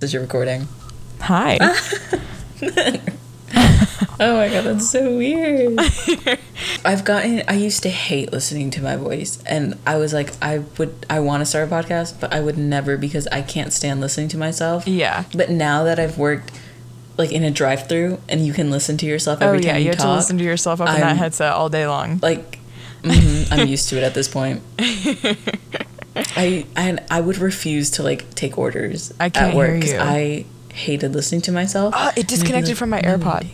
Is your recording? Hi. Oh my god, that's so weird. I've gotten I used to hate listening to my voice and I was like I would I want to start a podcast, but I would never because I can't stand listening to myself. yeah. But now that I've worked like in a drive-through and you can listen to yourself Oh every yeah, time you you, have to listen to yourself up in that headset all day long. like mhm, I'm used to it at this point. I and I would refuse to like take orders I can't at work because. I hated listening to myself. Oh, it And I'd be disconnected like, from my "No, AirPod."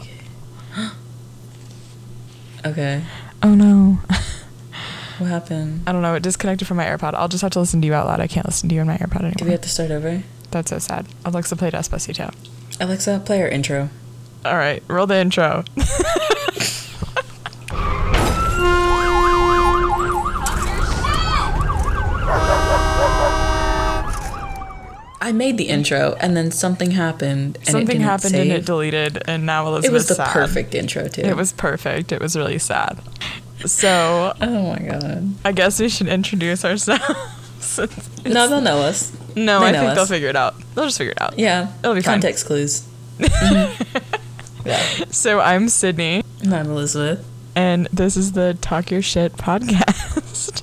okay, Oh no. what happened? I don't know. It disconnected from my AirPod. I'll just have to listen to you out loud. I can't listen to you in my AirPod anymore. Do we have to start over? That's so sad. Alexa, play Despacito. Alexa, play our intro. All right, roll the intro. I made the intro and then something happened. And it Something happened and it deleted, and now Elizabeth's It was the sad. perfect intro too. It was perfect. It was really sad. So Oh my god. I guess we should introduce ourselves. No, they'll know us. no, They I think they'll figure it out. They'll just figure it out. Yeah. It'll be fine. Context clues. Mhm. Yeah. So I'm Sydney, And I'm Elizabeth. and this is the Talk Your Shit podcast.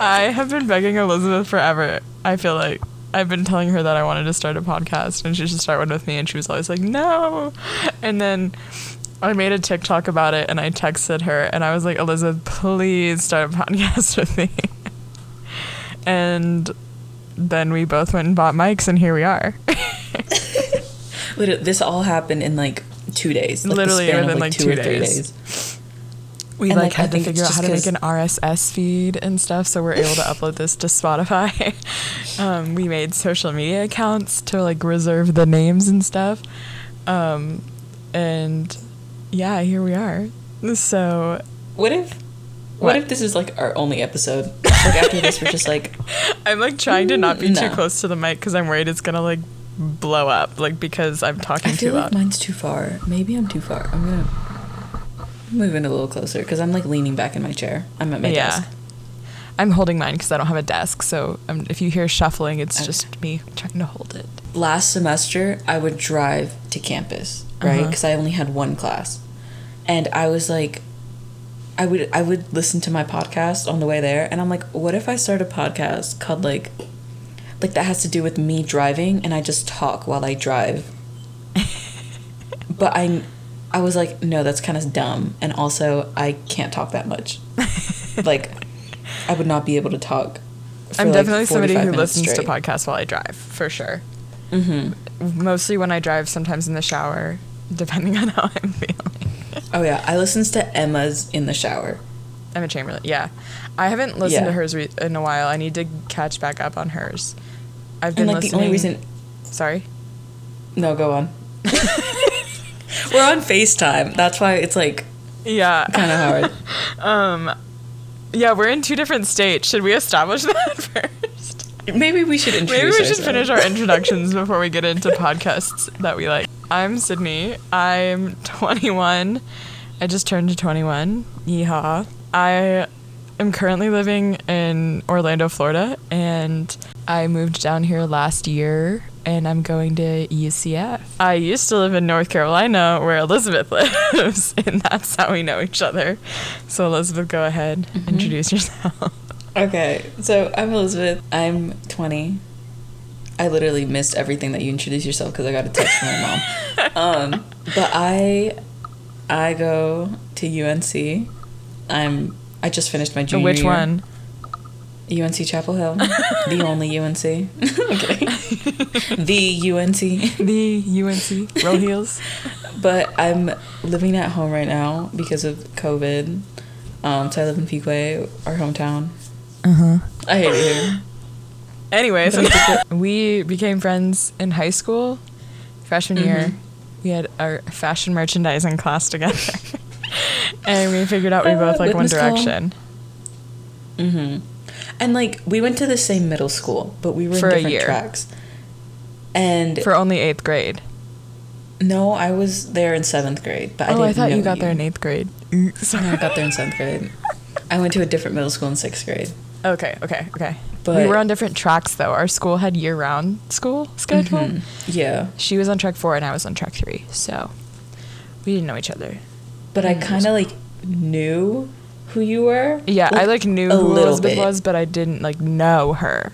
I have been begging Elizabeth forever. I feel like I've been telling her that I wanted to start a podcast and she should start one with me, and she was always like, no. And then I made a TikTok about it, and I texted her, and I was like, Elizabeth, please start a podcast with me. and then we both went and bought mics, and here we are. Literally, this all happened in like two days. Like Literally within, like, two or three days. We And, like, like, had to figure out how to make an RSS feed and stuff, so we're able to upload this to Spotify. um, we made social media accounts to like reserve the names and stuff, um, and yeah, here we are. So What if? What? What? if this is like our only episode? Like after this, we're just like, I'm like trying to not be too close to the mic because I'm worried it's gonna like blow up, like because I'm talking I too feel like loud. mine's too far. Maybe I'm too far. I'm gonna move in a little closer because I'm like leaning back in my chair. I'm at my yeah. desk. I'm holding mine because I don't have a desk, so um, if you hear shuffling, it's Okay. just me trying to hold it. Last semester, I would drive to campus, right? Uh-huh. Because I only had one class, and I was like, I would I would listen to my podcast on the way there, and I'm like, what if I start a podcast called like, like that has to do with me driving, and I just talk while I drive. but I, I was like, no, that's kind of dumb, and also I can't talk that much. like, I would not be able to talk. I'm like, definitely somebody who listens to podcasts while I drive, for sure. Mm-hmm. Mostly when I drive, sometimes in the shower, depending on how I'm feeling. Oh yeah, I listens to Emma's in the shower. Emma Chamberlain, yeah. I haven't listened Yeah. to hers re- in a while. I need to catch back up on hers. I've And been like the only reason Sorry. No, go on. We're on FaceTime. That's why it's like Yeah. kind of hard. Um. Yeah, we're in two different states. Should we establish that first? Maybe we should introduce Maybe we should ourselves. finish our introductions before we get into podcasts that we like. I'm Sydney. I'm 21. I just turned 21. Yeehaw. I am currently living in Orlando, Florida, and I moved down here last year and I'm going to UCF. I used to live in North Carolina where Elizabeth lives, and that's how we know each other. So, Elizabeth, go ahead, introduce yourself. Okay, so I'm Elizabeth. I'm 20. I literally missed everything that you introduced yourself because I got a text from my mom. Um, but I, I go to UNC. I'm. I just finished my junior Which year. one? UNC Chapel Hill, the only UNC. okay, the UNC. The UNC Roll Heels. But I'm living at home right now because of COVID. Um, so I live in Piquet, our hometown. Uh huh. I hate it here. Anyway, so we became friends in high school, freshman year. We had our fashion merchandising class together, and we figured out we Uh, both like One call. Direction. And like we went to the same middle school, but we were For in different tracks. And For only eighth grade. no, I was there in seventh grade, but I oh, didn't I thought you got there in eighth grade. No, I got there in seventh grade. I went to a different middle school in sixth grade. Okay, okay, okay. But we were on different tracks though. Our school had year-round school schedule. Mhm. Yeah, She was on track four and I was on track three, so we didn't know each other. but I kind of like knew who you were. Yeah, I like knew who Elizabeth bit. was, but I didn't like know her.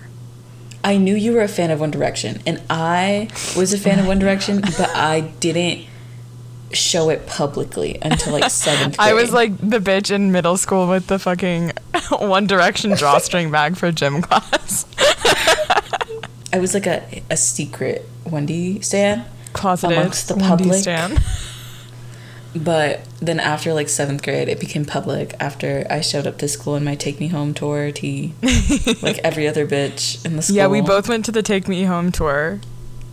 I knew you were a fan of One Direction, and I was a fan of oh One Direction, but I didn't show it publicly until like seventh grade. I was like the bitch in middle school with the fucking One Direction drawstring bag for gym class. I was like a a secret One D stan, Closeted Amongst the One D public. stan. but then after like seventh grade, it became public. After I showed up to school in my Take Me Home tour tee, like every other bitch in the school. Yeah, we both went to the Take Me Home tour.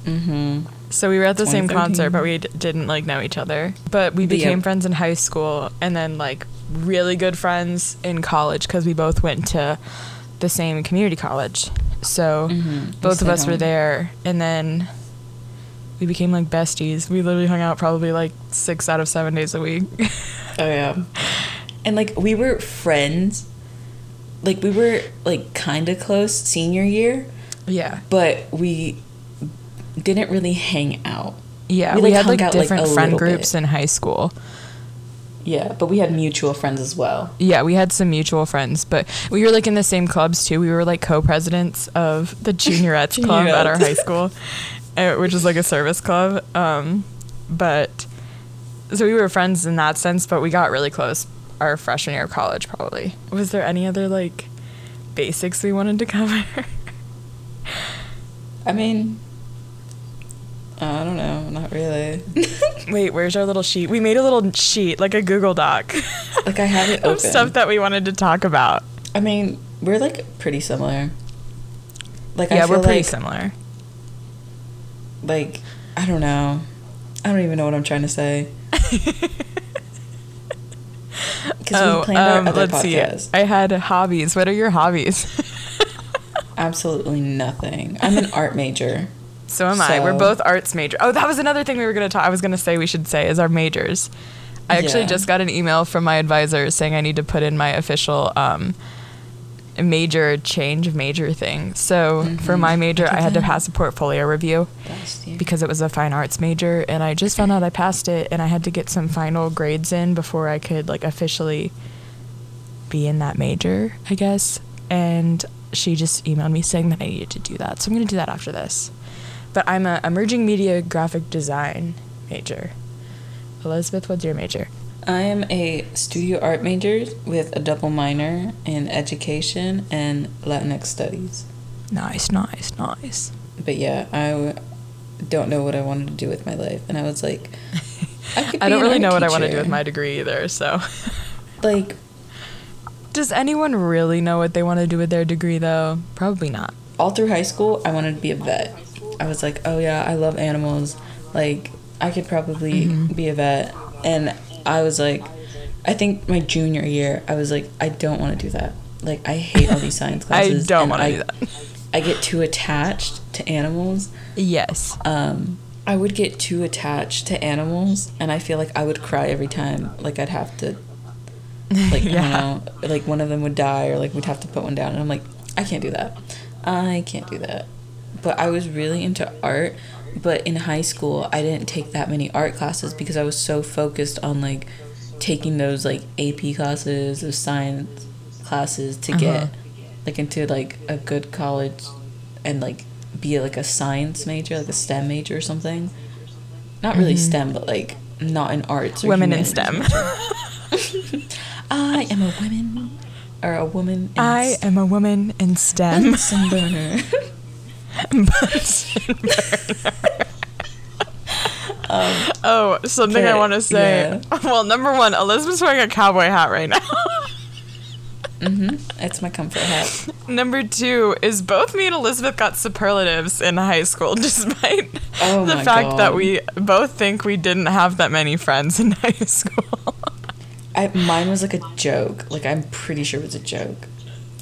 Mm-hmm. So we were at the same concert, but we d- didn't like know each other. But we But yeah. became friends in high school, and then like really good friends in college because we both went to the same community college. So Mhm. both of us stayed were there, and then we became like besties. We literally hung out probably like six out of seven days a week. Oh yeah. And like we were friends. Like we were like kind of close senior year, yeah, but we didn't really hang out. yeah. We, We, had like out, different a friend groups bit. in high school. Yeah, but we had mutual friends as well. Yeah, we had some mutual friends, but we were like in the same clubs too. We were like co-presidents of the juniorettes club at our high school, which is like a service club. Um, but so we were friends in that sense, but we got really close our freshman year of college probably. Was there any other like basics we wanted to cover? I mean, I don't know, not really. Wait, where's our little sheet? We made a little sheet, like a Google Doc, like I have it open. of stuff that we wanted to talk about. I mean, we're like pretty similar. Like yeah, I feel we're pretty like, similar. Like I don't know. I don't even know what I'm trying to say. Because we planned our other Oh, um, let's see. I had hobbies. What are your hobbies? Absolutely nothing. I'm an art major. so am I. We're both arts major. Oh, that was another thing we were gonna talk. I was gonna say we should say is our majors. I actually Yeah. just got an email from my advisor saying I need to put in my official um, major change of major thing. So for Mhm. my major, I had to pass a portfolio review because it was a fine arts major, and I just found out I passed it, and I had to get some final grades in before I could like officially be in that major, I guess. And she just emailed me saying that I needed to do that, so I'm gonna do that after this. But I'm a emerging media graphic design major. Elizabeth, what's your major? I am a studio art major with a double minor in education and Latinx studies. Nice, nice, nice. But yeah, I w- don't know what I wanted to do with my life, and I was like, I, I don't really know what I want to do with my degree either, so. like. Does anyone really know what they want to do with their degree though? Probably not. all through high school, I wanted to be a vet. I was like, oh yeah, I love animals. Like, I could probably Mhm. be a vet. And I was like, I think my junior year, I was like, I don't want to do that. Like, I hate all these science classes. I don't want to do that. I get too attached to animals. Yes. Um, I would get too attached to animals, and I feel like I would cry every time. Like, I'd have to, like, Yeah. Don't know, like one of them would die, or like we'd have to put one down. And I'm like, I can't do that. I can't do that. But I was really into art. But in high school, I didn't take that many art classes because I was so focused on like taking those like AP classes, those science classes to Uh-huh. get like into like a good college and like be like a science major, like a STEM major or something. Not really Mhm. STEM, but like not in arts or Women in STEM. I am a woman or a woman in I am a woman in STEM. Bunsen burner. Bunsen oh, something I want to say. Well, number one, Elizabeth's wearing a cowboy hat right now. mm-hmm. It's my comfort hat. number two is both me and Elizabeth got superlatives in high school, despite Oh the fact that we both think we didn't have that many friends in high school. I, mine was like a joke. Like I'm pretty sure it was a joke.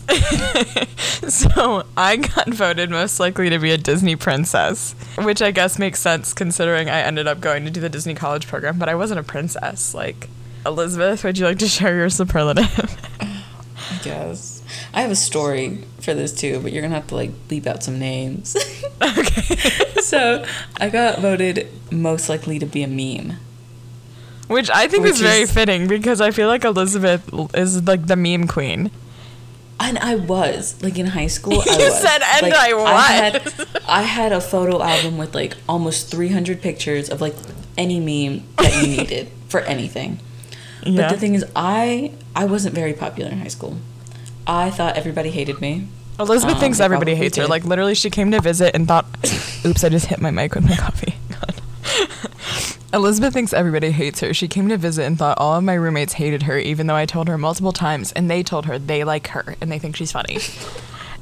so I got voted most likely to be a Disney princess, which I guess makes sense considering I ended up going to do the Disney college program, but I wasn't a princess. Like, Elizabeth, would you like to share your superlative? I guess. I have a story for this too, but you're gonna have to like bleep out some names. Okay. so I got voted most likely to be a meme. Which I think Which is very fitting because I feel like Elizabeth is like the meme queen. And I was like in high school. I You was. said, "And Like, I was." had, I had a photo album with like almost 300 pictures of like any meme that you needed for anything. Yeah. But the thing is, I I wasn't very popular in high school. I thought everybody hated me. Elizabeth Um, thinks everybody hates her. Like literally, she came to visit and thought, "Oops, I just hit my mic with my coffee." God. Elizabeth thinks everybody hates her. She came to visit and thought all of my roommates hated her, even though I told her multiple times, and they told her they like her and they think she's funny.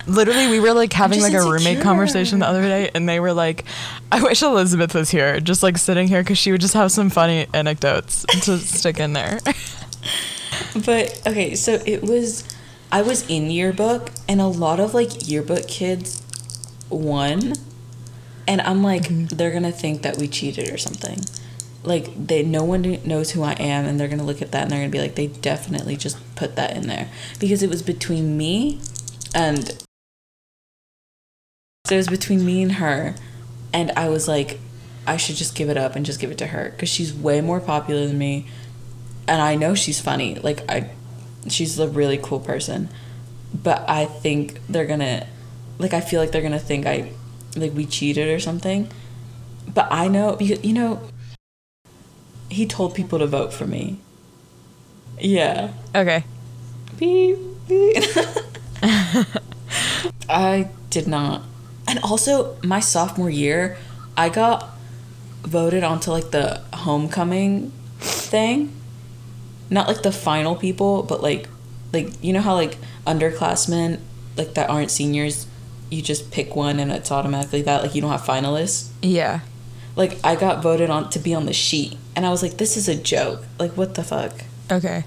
Literally, we were like having like a roommate conversation the other day, and they were like, "I wish Elizabeth was here, just like sitting here, because she would just have some funny anecdotes to stick in there." But okay, so it was I was in yearbook and a lot of like yearbook kids won. And I'm like Mm-hmm. they're to think that we cheated or something. Like they no one knows who I am and they're going to look at that and they're going to be like they definitely just put that in there because it was between me and so it was between me and her and I was like I should just give it up and just give it to her cuz she's way more popular than me and I know she's funny. Like I, she's a really cool person, but I think they're gonna, like I feel like they're gonna think I, like we cheated or something. But I know because you know. He told people to vote for me. Yeah. okay. Beep, beep. I did not. And also, my sophomore year, I got voted onto like the homecoming thing. Not like the final people, but like like you know how like underclassmen like that aren't seniors, you just pick one and it's automatically that like you don't have finalists. Yeah. Like I got voted on to be on the sheet and I was like this is a joke. Like what the fuck? Okay.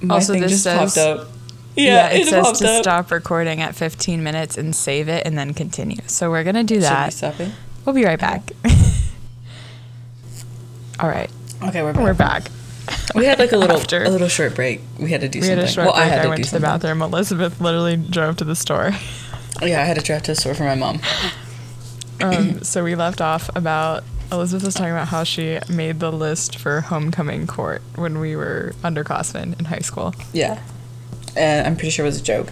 My Also, this just says- popped up. Yeah, it, says to up. stop recording at 15 minutes and save it and then continue. So we're going to do that. Should we stop it? We'll be right back. All right. Okay, we're back. We're back. We had like a little After. a little short break. We had to do We something. had a short well, break. I had to went to the something. bathroom. Elizabeth literally drove to the store. Yeah, I had to drive to the store for my mom. Um, so we left off about Elizabeth was talking about how she made the list for homecoming court when we were underclassmen in high school. Yeah, and I'm pretty sure it was a joke.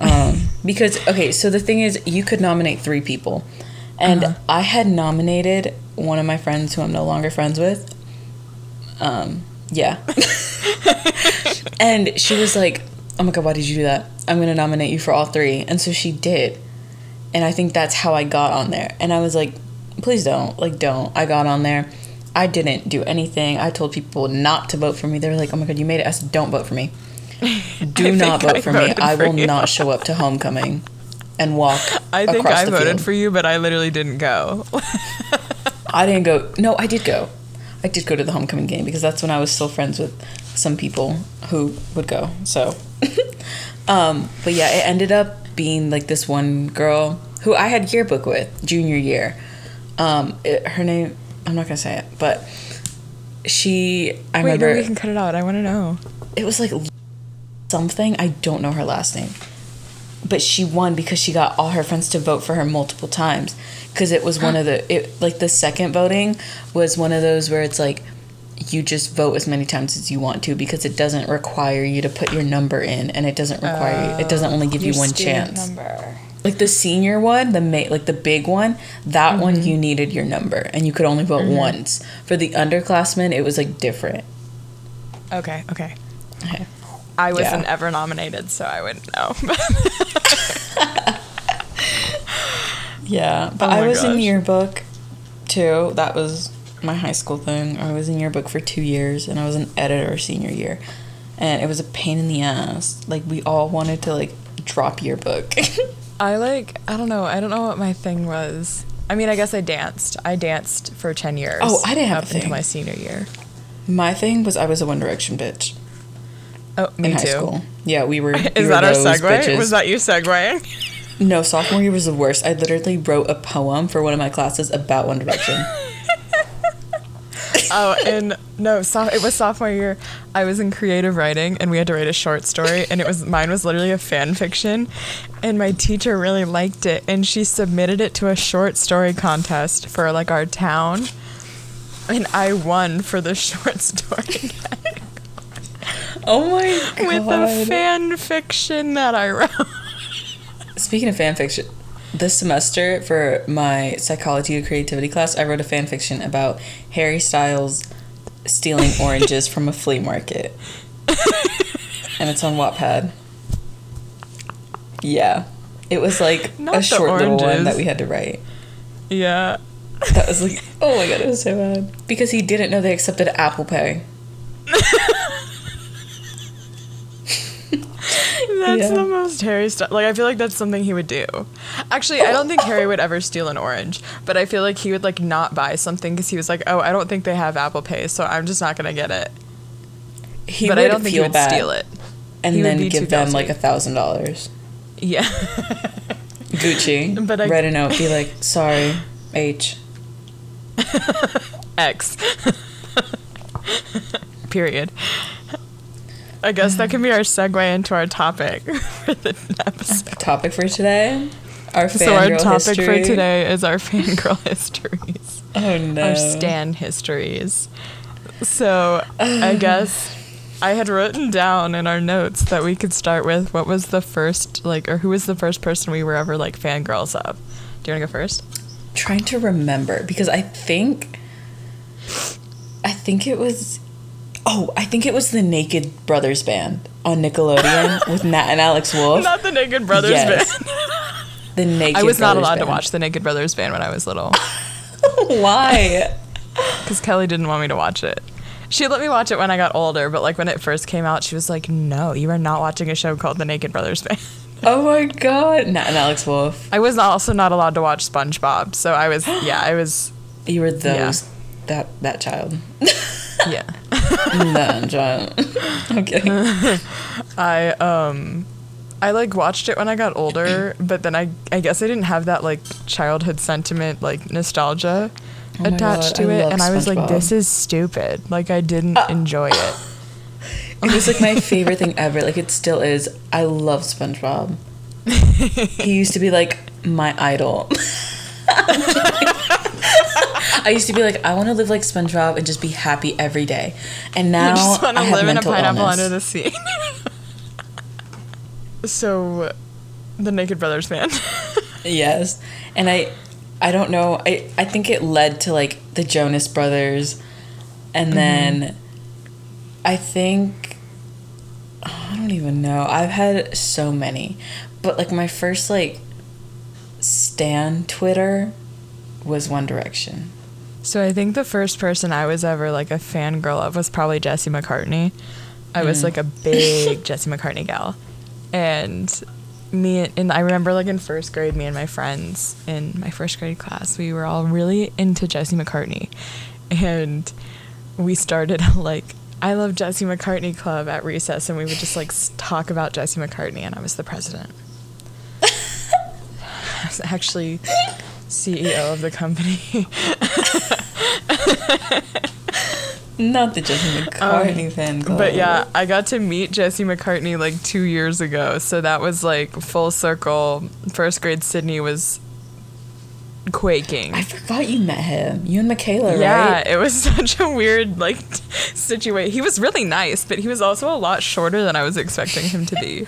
Um, because okay, so the thing is, you could nominate three people, and Uh-huh. I had nominated one of my friends who I'm no longer friends with. Um, yeah, and she was like, "Oh my god, why did you do that? I'm gonna nominate you for all three. and so she did, and I think that's how I got on there. And I was like, "Please don't, like, don't." I got on there. I didn't do anything. I told people not to vote for me. They were like, "Oh my god, you made it." I said, "Don't vote for me. Do not vote I for me. voted I will you." not show up to homecoming and walk I think I voted field. for you, but I literally didn't go. I didn't go. No, I did go. I did go to the homecoming game because that's when I was still friends with some people who would go. So, um, but yeah, it ended up being like this one girl who I had yearbook with junior year. Um, it, her name I'm not gonna say it, but she I Wait, remember no, we can cut it out. I want to know. it was like something I don't know her last name, but she won because she got all her friends to vote for her multiple times. Because it was one of the it like the second voting was one of those where it's like you just vote as many times as you want to because it doesn't require you to put your number in and it doesn't require you, it doesn't only give you one chance. Like the senior one, the ma- like the big one, that mm-hmm. one you needed your number and you could only vote mm-hmm. once. For the underclassmen, it was like different. Okay, okay. Okay. I wasn't Yeah. ever nominated, so I wouldn't know. Yeah, but Oh I was in yearbook too. That was my high school thing. I was in yearbook for two years, and I was an editor senior year, and it was a pain in the ass. Like we all wanted to like drop yearbook. I like, I don't know. I don't know what my thing was. I mean, I guess I danced. I danced for 10 years. Oh, I didn't have up a thing. until my senior year. my thing was I was a One Direction bitch Oh, me in high too. school. Yeah, we were. we Is were that our segue? bitches. Was that you segueing? No, sophomore year was the worst. I literally wrote a poem for one of my classes about One Direction. Oh, and no, so, it was sophomore year. I was in creative writing, and we had to write a short story, and it was mine was literally a fan fiction, and my teacher really liked it, and she submitted it to a short story contest for like our town, and I won for the short story oh my god. with the fan fiction that I wrote. Speaking of fan fiction, this semester for my psychology of creativity class, I wrote a fan fiction about Harry Styles stealing oranges from a flea market. and it's on Wattpad. Yeah. It was like Not a short little one that we had to write. Yeah. That was like, oh my god, it was so bad. Because he didn't know they accepted Apple Pay. That's Yeah. the most Harry stuff. Like I feel like that's something he would do. Actually, I don't think Harry would ever steal an orange, but I feel like he would like not buy something because he was like, "Oh, I don't think they have Apple Pay, so I'm just not gonna get it." He but would I don't think he would steal it. and He then give them like a thousand dollars. Yeah. Gucci. But I- write a note, be like, sorry, H. X. Period. I guess that can be our segue into our topic for the episode. Topic for today. Our So our topic history. for today is our fangirl histories. Oh no. our stan histories. So I guess I had written down in our notes that we could start with what was the first like or who was the first person we were ever like fangirls of. Do you wanna go first? Trying to remember because I think I think it was Oh, I think it was the Naked Brothers band on Nickelodeon with Nat and Alex Wolff. Not the Naked Brothers Yes. band. The Naked I was not Brothers allowed to watch the Naked Brothers band when I was little Why? because Kelly didn't want me to watch it. She let me watch it when I got older, but like when it first came out, she was like, "No, you are not watching a show called The Naked Brothers Band." Oh my god. Nat and Alex Wolff. I was also not allowed to watch SpongeBob, so I was yeah, I was You were those Yeah. that that child. Yeah. that child. okay. I um I like watched it when I got older, but then I I guess I didn't have that like childhood sentiment like nostalgia Oh attached God, to I it and I was like this is stupid. Like I didn't enjoy it. It was like my favorite thing ever. Like it still is. I love SpongeBob. he used to be like my idol. I used to be like, I want to live like SpongeBob and just be happy every day. And now I just want to live in a pineapple illness. under the sea. so the Naked Brothers band. Yes, and I, I don't know. I I think it led to like the Jonas Brothers, and Mm-hmm. then, I think. I don't even know. I've had so many, but like my first like. Stan Twitter, was One Direction. So I think the first person I was ever like a fangirl of was probably Jesse McCartney. I was Mm. like a big Jesse McCartney gal. And me and I remember like in first grade, me and my friends in my first grade class, we were all really into Jesse McCartney. And we started like I love Jesse McCartney club at recess and we would just like talk about Jesse McCartney and I was the president. I was actually CEO of the company. Not the Jesse McCartney fan club. Um, But yeah, I got to meet Jesse McCartney like two years ago. So that was like full circle. First grade Sydney was quaking. I forgot you met him. You and Michaela, yeah, right? Yeah, it was such a weird like situation. He was really nice, but he was also a lot shorter than I was expecting him to be.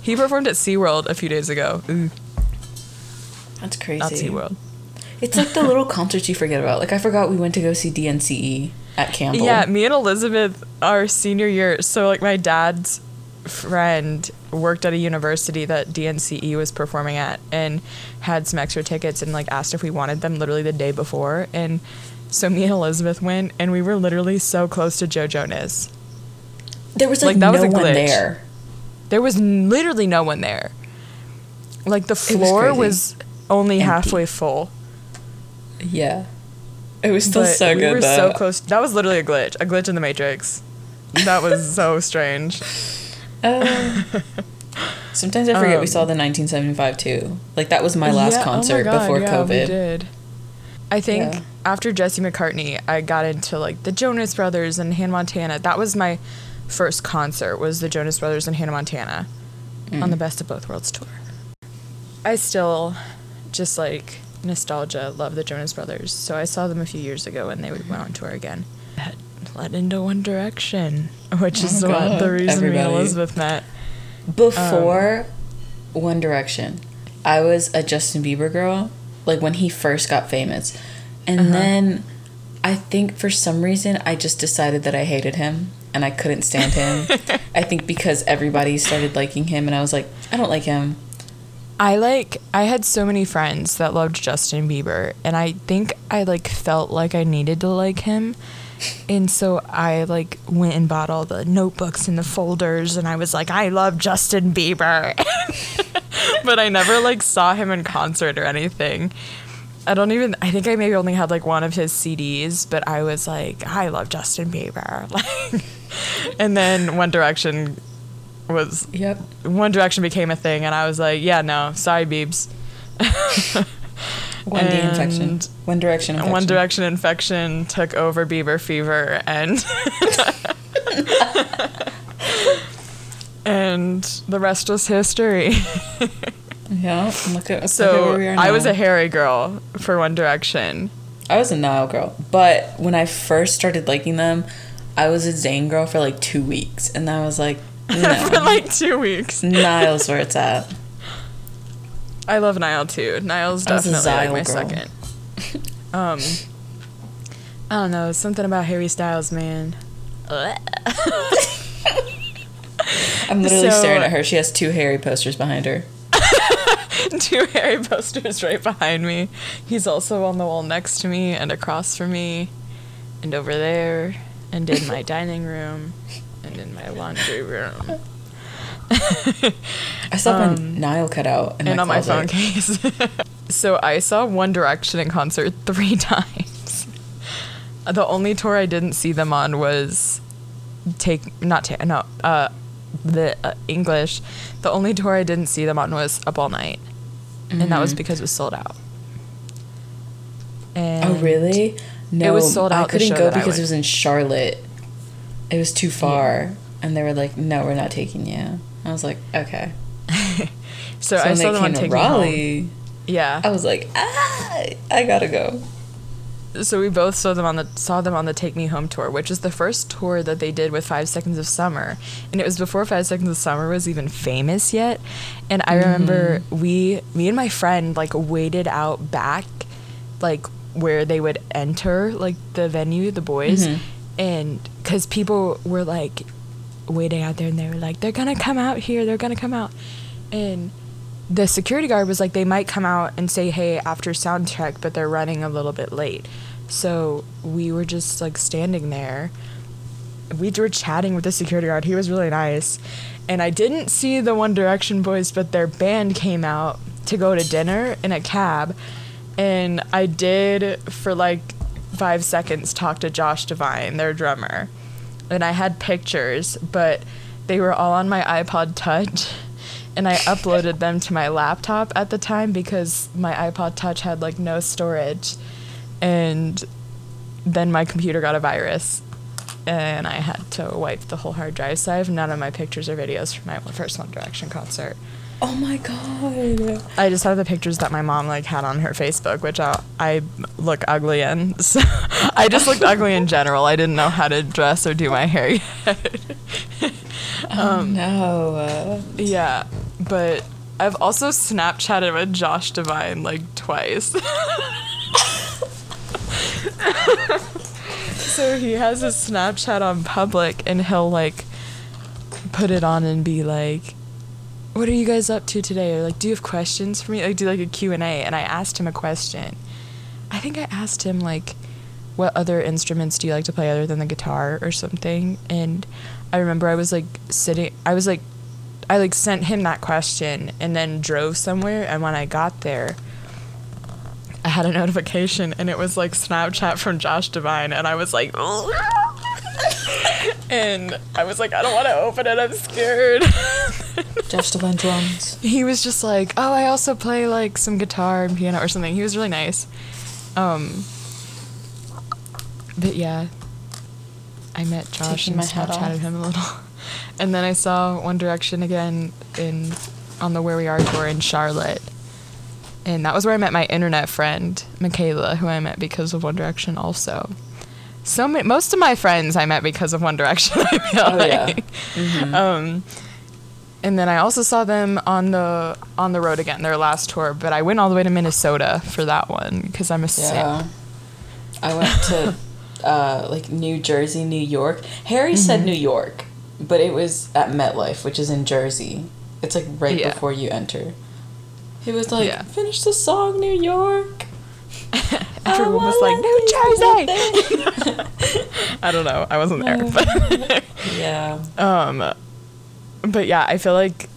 He performed at SeaWorld a few days ago. Ooh, That's crazy. not SeaWorld. It's like the little concerts you forget about. Like I forgot we went to go see DNCE at Campbell. Yeah, me and Elizabeth, our senior year, so like my dad's friend worked at a university that DNCE was performing at and had some extra tickets and like asked if we wanted them literally the day before. And so me and Elizabeth went and we were literally so close to Joe Jonas. There was like, Like, that was no a one there. There was literally no one there. Like the was floor crazy. was, only Empty. halfway full. Yeah. It was still but so we good We were though. so close. That was literally a glitch, a glitch in the matrix. That was so strange. Uh, sometimes I forget Um, we saw the 1975 too. Like that was my last Yeah, oh my concert God, before yeah, We did. I think Yeah. after Jesse McCartney, I got into like the Jonas Brothers and Hannah Montana. That was my first concert was the Jonas Brothers and Hannah Montana on the Best of Both Worlds tour. I still just like nostalgia love the Jonas Brothers. So I saw them a few years ago and they went on tour again. That led into One Direction, which is Oh, what God. the reason me and Elizabeth met. Before One Direction, I was a Justin Bieber girl, like when he first got famous. And Uh-huh. then I think for some reason I just decided that I hated him and I couldn't stand him. I think because everybody started liking him and I was like, I don't like him. I like I had so many friends that loved Justin Bieber and I think I like felt like I needed to like him. And so I like went and bought all the notebooks and the folders and I was like I love Justin Bieber. but I never like saw him in concert or anything. I don't even I think I maybe only had like one of his CDs, but I was like I love Justin Bieber. Like and then One Direction was Yep. one Direction became a thing, and I was like, yeah, no, sorry, Beebs. One D infection. One Direction infection. One Direction infection took over Bieber fever, and and the rest was history. Yeah. Look at, look at where So we are I was a Harry girl for One Direction. I was a Niall girl, but when I first started liking them, I was a Zayn girl for like two weeks, and I was like, for like two weeks. Niall's where it's at. I love Niall too. Niall's I was a definitely like Zyle my girl. second. Um, I don't know, something about Harry Styles, man. I'm literally So- staring at her. She has two Harry posters behind her. two Harry posters right behind me. He's also on the wall next to me and across from me and over there and in my dining room in my laundry room I saw my Um, Niall cut out and my on my phone case. so I saw One Direction in concert 3 times. The only tour I didn't see them on was take not take no uh the uh, English. The only tour I didn't see them on was Up All Night. And that was Mhm. because it was sold out. And Oh really? No, it was sold out I couldn't go because it was in Charlotte. It was too far, and they were like, "No, we're not taking you." I was like, "Okay." So, So I saw them on to Take Me Home. Raleigh, Yeah. I was like, "Ah, I gotta go." so we both saw them on the saw them on the Take Me Home tour, which is the first tour that they did with Five Seconds of Summer, and it was before Five Seconds of Summer was even famous yet. And I remember we, me and my friend, like waited out back, like where they would enter like the venue, the boys, Mhm. And because people were like waiting out there, and they were like, they're gonna come out here, they're gonna come out, and the security guard was like they might come out and say hey after sound check but they're running a little bit late. So we were just like standing there. We were chatting with the security guard. He was really nice. And i didn't see the one direction boys but their band came out to go to dinner in a cab. And i did for like five seconds talk to josh devine their drummer and i had pictures but they were all on my ipod touch and I uploaded them to my laptop at the time because my iPod Touch had like no storage, and then my computer got a virus, and I had to wipe the whole hard drive. So I have none of my pictures or videos from my first One Direction concert. Oh my god. I just have the pictures that my mom like had on her Facebook, which I, I look ugly in. So I just looked ugly in general. I didn't know how to dress or do my hair yet. Oh no. Uh, Yeah, but I've also Snapchatted with Josh Devine like twice. so he has a Snapchat on public and he'll like put it on and be like, "What are you guys up to today?" Or like, "Do you have questions for me?" Like do like a Q&A and I asked him a question. I think I asked him like what other instruments do you like to play other than the guitar or something and i remember i was like sitting i was like i like sent him that question and then drove somewhere and when i got there i had a notification and it was like snapchat from josh devine and i was like and i was like i don't want to open it i'm scared Josh Devine drums. he was just like, "Oh, I also play like some guitar and piano or something." He was really nice. Um, but yeah, I met Josh Taking and my hat Snapchatted him a little, and then I saw One Direction again in on the Where We Are tour in Charlotte, and that was where I met my internet friend Michaela, who I met because of One Direction also. So ma- most of my friends I met because of One Direction. I feel Oh, yeah. like. Mhm. Um, and then I also saw them on the on the road again, their last tour. But I went all the way to Minnesota for that one because I'm a. Yeah. I went to uh, like New Jersey, New York. Harry said New York, but it was at MetLife, which is in Jersey. It's like right Yeah. before you enter. He was like, Yeah. "Finish the song, New York." Everyone was like, New Jersey. I don't know. I wasn't there, but Yeah. um, but yeah, I feel like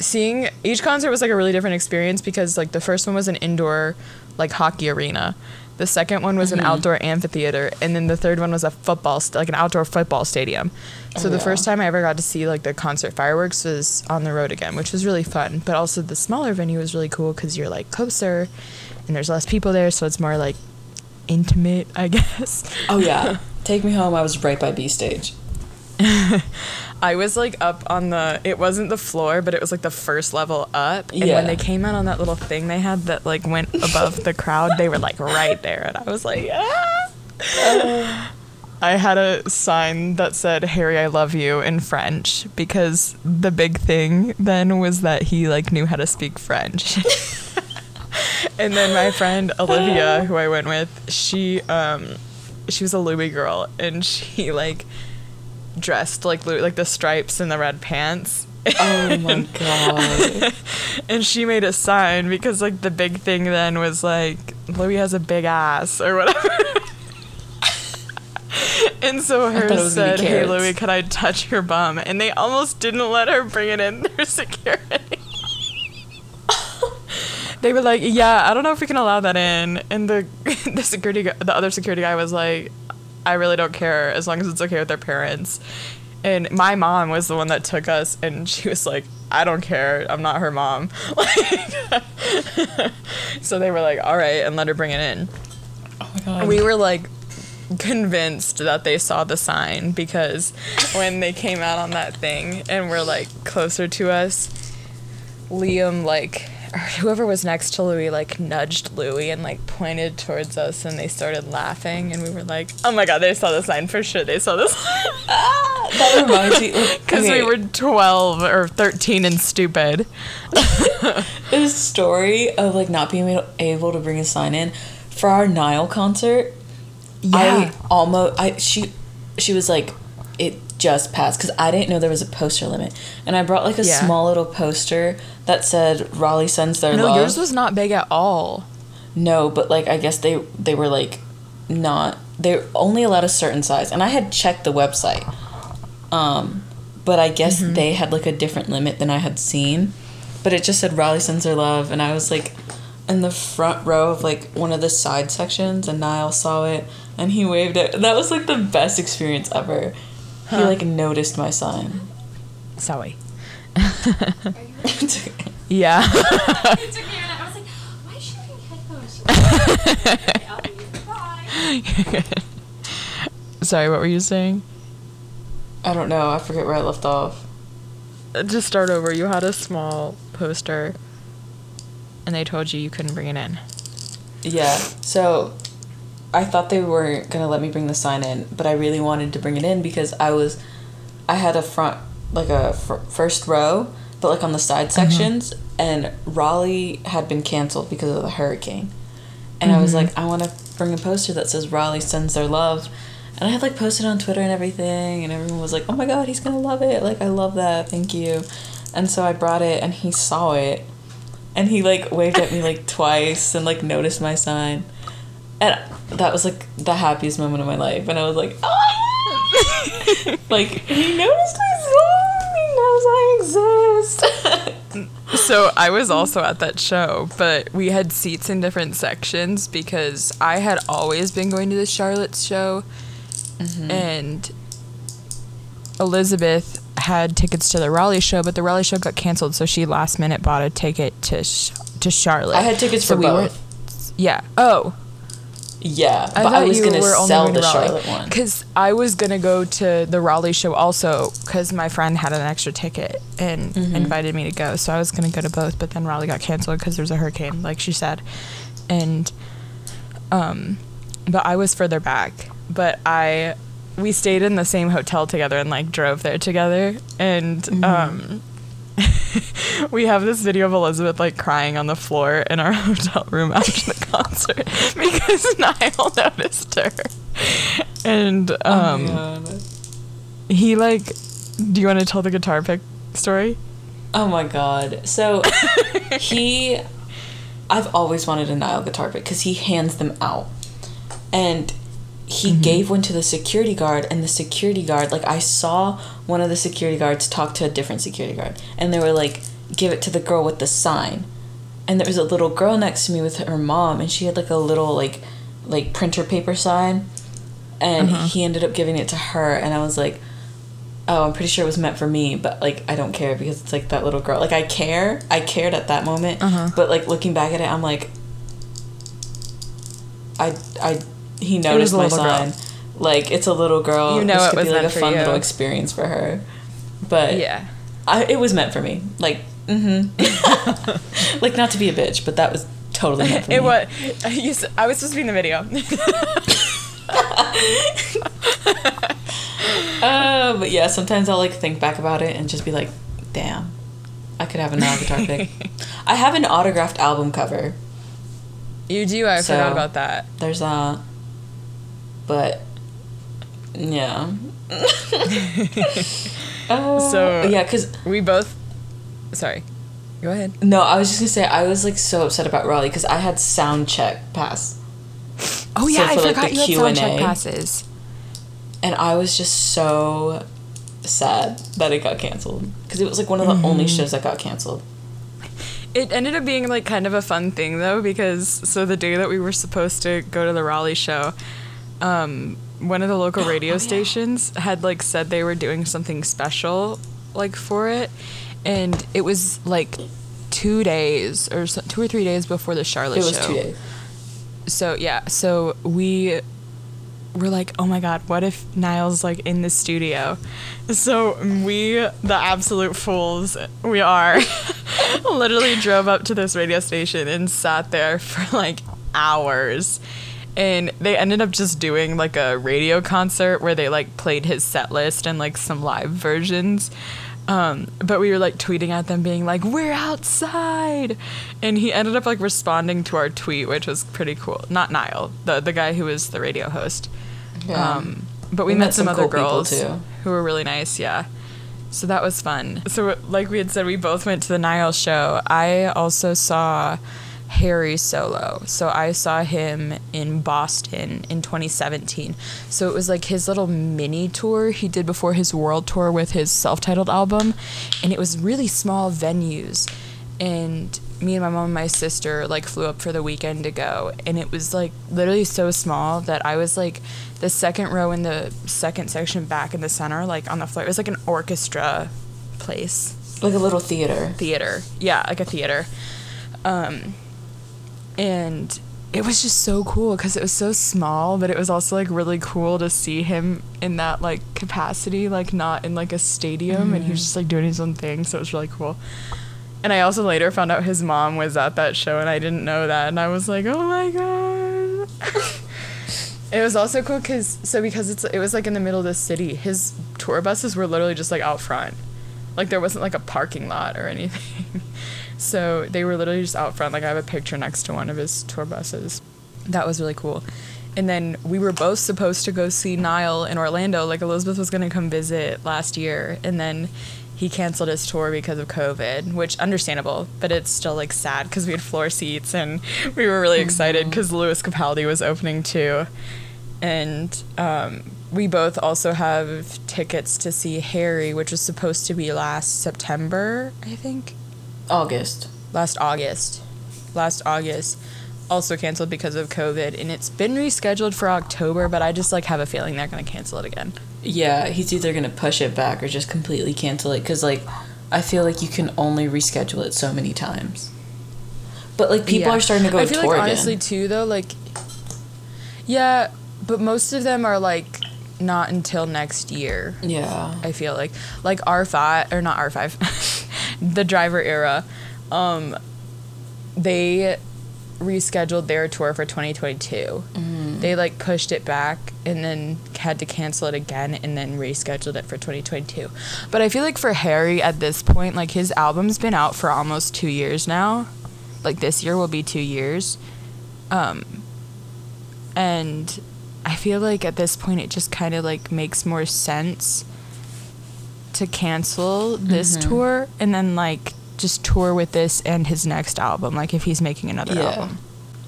seeing each concert was like a really different experience because like the first one was an indoor like hockey arena. The second one was an Mhm. outdoor amphitheater, and then the third one was a football, st- like an outdoor football stadium. So Oh, the yeah. first time I ever got to see like the concert fireworks was on the road again, which was really fun. But also the smaller venue was really cool because you're like closer, and there's less people there, so it's more like intimate, I guess. Oh yeah. Take me home. I was right by B stage. I was like up on the it wasn't the floor, but it was like the first level up. And Yeah. when they came out on that little thing they had that like went above the crowd, they were like right there and I was like, ah! I had a sign that said Harry I love you in French because the big thing then was that he like knew how to speak French. and then my friend Olivia, who I went with, she um she was a Louis girl and she like dressed like Louis, like the stripes and the red pants. Oh my god. and she made a sign because like the big thing then was like Louis has a big ass or whatever. and so hers was gonna be said, "Hey. Louis, could I touch your bum?" And they almost didn't let her bring it in through security. They were like, "Yeah, I don't know if we can allow that in." And the the security gu- the other security guy was like, "I really don't care as long as it's okay with their parents." And my mom was the one that took us, and she was like, "I don't care. I'm not her mom." Like, so they were like, "All right," and let her bring it in. Oh my god. We were like convinced that they saw the sign because when they came out on that thing and were like closer to us, Liam like or whoever was next to Louis like nudged Louis and like pointed towards us and they started laughing and we were like, "Oh my god, they saw the sign for sure. They saw this." that reminds me Cuz we were 12 or 13 and stupid. This story of like not being able- to bring a sign in for our Niall concert. I almost I she she was like it just passed because I didn't know there was a poster limit, and I brought like a Yeah. small little poster that said Raleigh sends their No, love. yours was not big at all. no, but like I guess they they were like not they're only allowed a certain size, and I had checked the website, um, but I guess Mm-hmm. they had like a different limit than I had seen, but it just said Raleigh sends their love, and I was like in the front row of like one of the side sections, and Niall saw it, and he waved it. That was like the best experience ever. He like noticed my sign. Sorry. Yeah. it took me a minute. I was like, why is she wearing headphones? She was like, "Okay, I'll leave. Bye. Sorry, what were you saying? I don't know. I forget where I left off. Uh, just start over. You had a small poster, and they told you you couldn't bring it in. Yeah. So I thought they weren't gonna let me bring the sign in, but I really wanted to bring it in because I was, I had a front like a fir- first row, but like on the side mm-hmm. sections, and Raleigh had been canceled because of the hurricane, and I was mm-hmm. like, I want to bring a poster that says Raleigh sends their love. And I had like posted on Twitter and everything, and everyone was like, "Oh my god, he's gonna love it! Like, I love that, thank you." And so I brought it, and he saw it, and he like waved at me like twice and like noticed my sign and that was like the happiest moment of my life and i was like oh like he noticed my sign he knows i exist So I was also at that show, but we had seats in different sections because I had always been going to the Charlotte's show, mm-hmm. and Elizabeth had tickets to the Raleigh show, but the Raleigh show got canceled, so she last minute bought a ticket to sh- to Charlotte. i had tickets So for we both weren't- Yeah. Oh. Yeah, I but I was gonna sell going the Raleigh. Charlotte one. Because I was gonna go to the Raleigh show also because my friend had an extra ticket and Mm-hmm. invited me to go. So I was gonna go to both, but then Raleigh got canceled because there was a hurricane, like she said, and um, but I was further back. But I we stayed in the same hotel together and like drove there together and Mm-hmm. um. we have this video of Elizabeth like crying on the floor in our hotel room after the concert because Niall noticed her. And um oh, he like do you want to tell the guitar pick story? oh my god! So he, I've always wanted a Niall guitar pick because he hands them out, and he Mm-hmm. gave one to the security guard, and the security guard, like I saw one of the security guards talk to a different security guard, and they were like, "Give it to the girl with the sign," and there was a little girl next to me with her mom, and she had like a little like, like printer paper sign, and Uh-huh. he ended up giving it to her, and I was like. oh, I'm pretty sure it was meant for me, but like I don't care because it's like that little girl. Like I care, I cared at that moment, Uh-huh. but like looking back at it, I'm like, I, I, he noticed a my little girl. Like it's a little girl. You know this it could was be like a fun you. little experience for her, but Yeah. I, it was meant for me. Like, mm-hmm. like not to be a bitch, but that was totally meant for me. It was. You, s- I was supposed to be in the video. Uh, but yeah, sometimes I'll like think back about it and just be like, damn, I could have a guitar pick. I have an autographed album cover. you do. I So- forgot about that. There's that. But yeah. uh, So- yeah, cause We both. Sorry. Go ahead. no, I was just gonna say I was like so upset about Raleigh because I had sound check pass Oh So yeah, I for, like, forgot the you had sound check Q&A. passes. and I was just so sad that it got canceled because it was like one of the only Mm-hmm. shows that got canceled. It ended up being like kind of a fun thing though because so the day that we were supposed to go to the Raleigh show, um, one of the local radio Oh, yeah. stations had like said they were doing something special like for it, and it was like two days or so, two or three days before the Charlotte It was show. two days. So yeah, so we were like, oh my god, what if Niall's like in the studio? So we, the absolute fools we are, literally drove up to this radio station and sat there for like hours. And they ended up just doing like a radio concert where they like played his set list and like some live versions. Um, but we were like tweeting at them, being like, "We're outside," and he ended up like responding to our tweet, which was pretty cool. Not Niall, the the guy who was the radio host. Yeah. Um, but we, We met, met some, some other cool girls too. who were really nice. Yeah, so that was fun. So like we had said, we both went to the Niall show. I also saw Harry solo. So I saw him in Boston in 2017. So it was like his little mini tour he did before his world tour with his self-titled album, and it was really small venues. And me and my mom and my sister like flew up for the weekend to go, and it was like literally so small that I was like the second row in the second section back in the center, like on the floor. It was like an orchestra place Like a little theater. theater. Yeah, like a theater. Um, and it was just so cool because it was so small, but it was also like really cool to see him in that like capacity, like not in like a stadium, and he was mm-hmm. just like doing his own thing. So it was really cool. And I also later found out his mom was at that show, and I didn't know that, and I was like, oh my god. It was also cool because so because it's it was like in the middle of the city. His tour buses were literally just like out front, like there wasn't like a parking lot or anything. so they were literally just out front. Like I have a picture next to one of his tour buses. That was really cool. And then we were both supposed to go see Niall in Orlando. Like Elizabeth was gonna come visit last year, and then he canceled his tour because of COVID, which understandable, but it's still like sad because we had floor seats and we were really excited because Lewis Capaldi was opening too, and um, we both also have tickets to see Harry, which was supposed to be last September, I think, August. last August, last August. Also canceled because of COVID, and it's been rescheduled for October. But I just like have a feeling they're gonna cancel it again. Yeah, he's either gonna push it back or just completely cancel it because like I feel like you can only reschedule it so many times. But like people Yeah. are starting to go I feel like honestly again. too though, like Yeah, but most of them are like not until next year. Yeah. I feel like like R five or not R five, the driver era, um, they rescheduled their tour for 2022. They like pushed it back and then had to cancel it again and then rescheduled it for 2022. But I feel like for Harry at this point, like his album's been out for almost two years now. Like this year will be two years. Um, and I feel like at this point it just kind of like makes more sense to cancel this mm-hmm. tour and then like just tour with this and his next album like if he's making another Yeah. album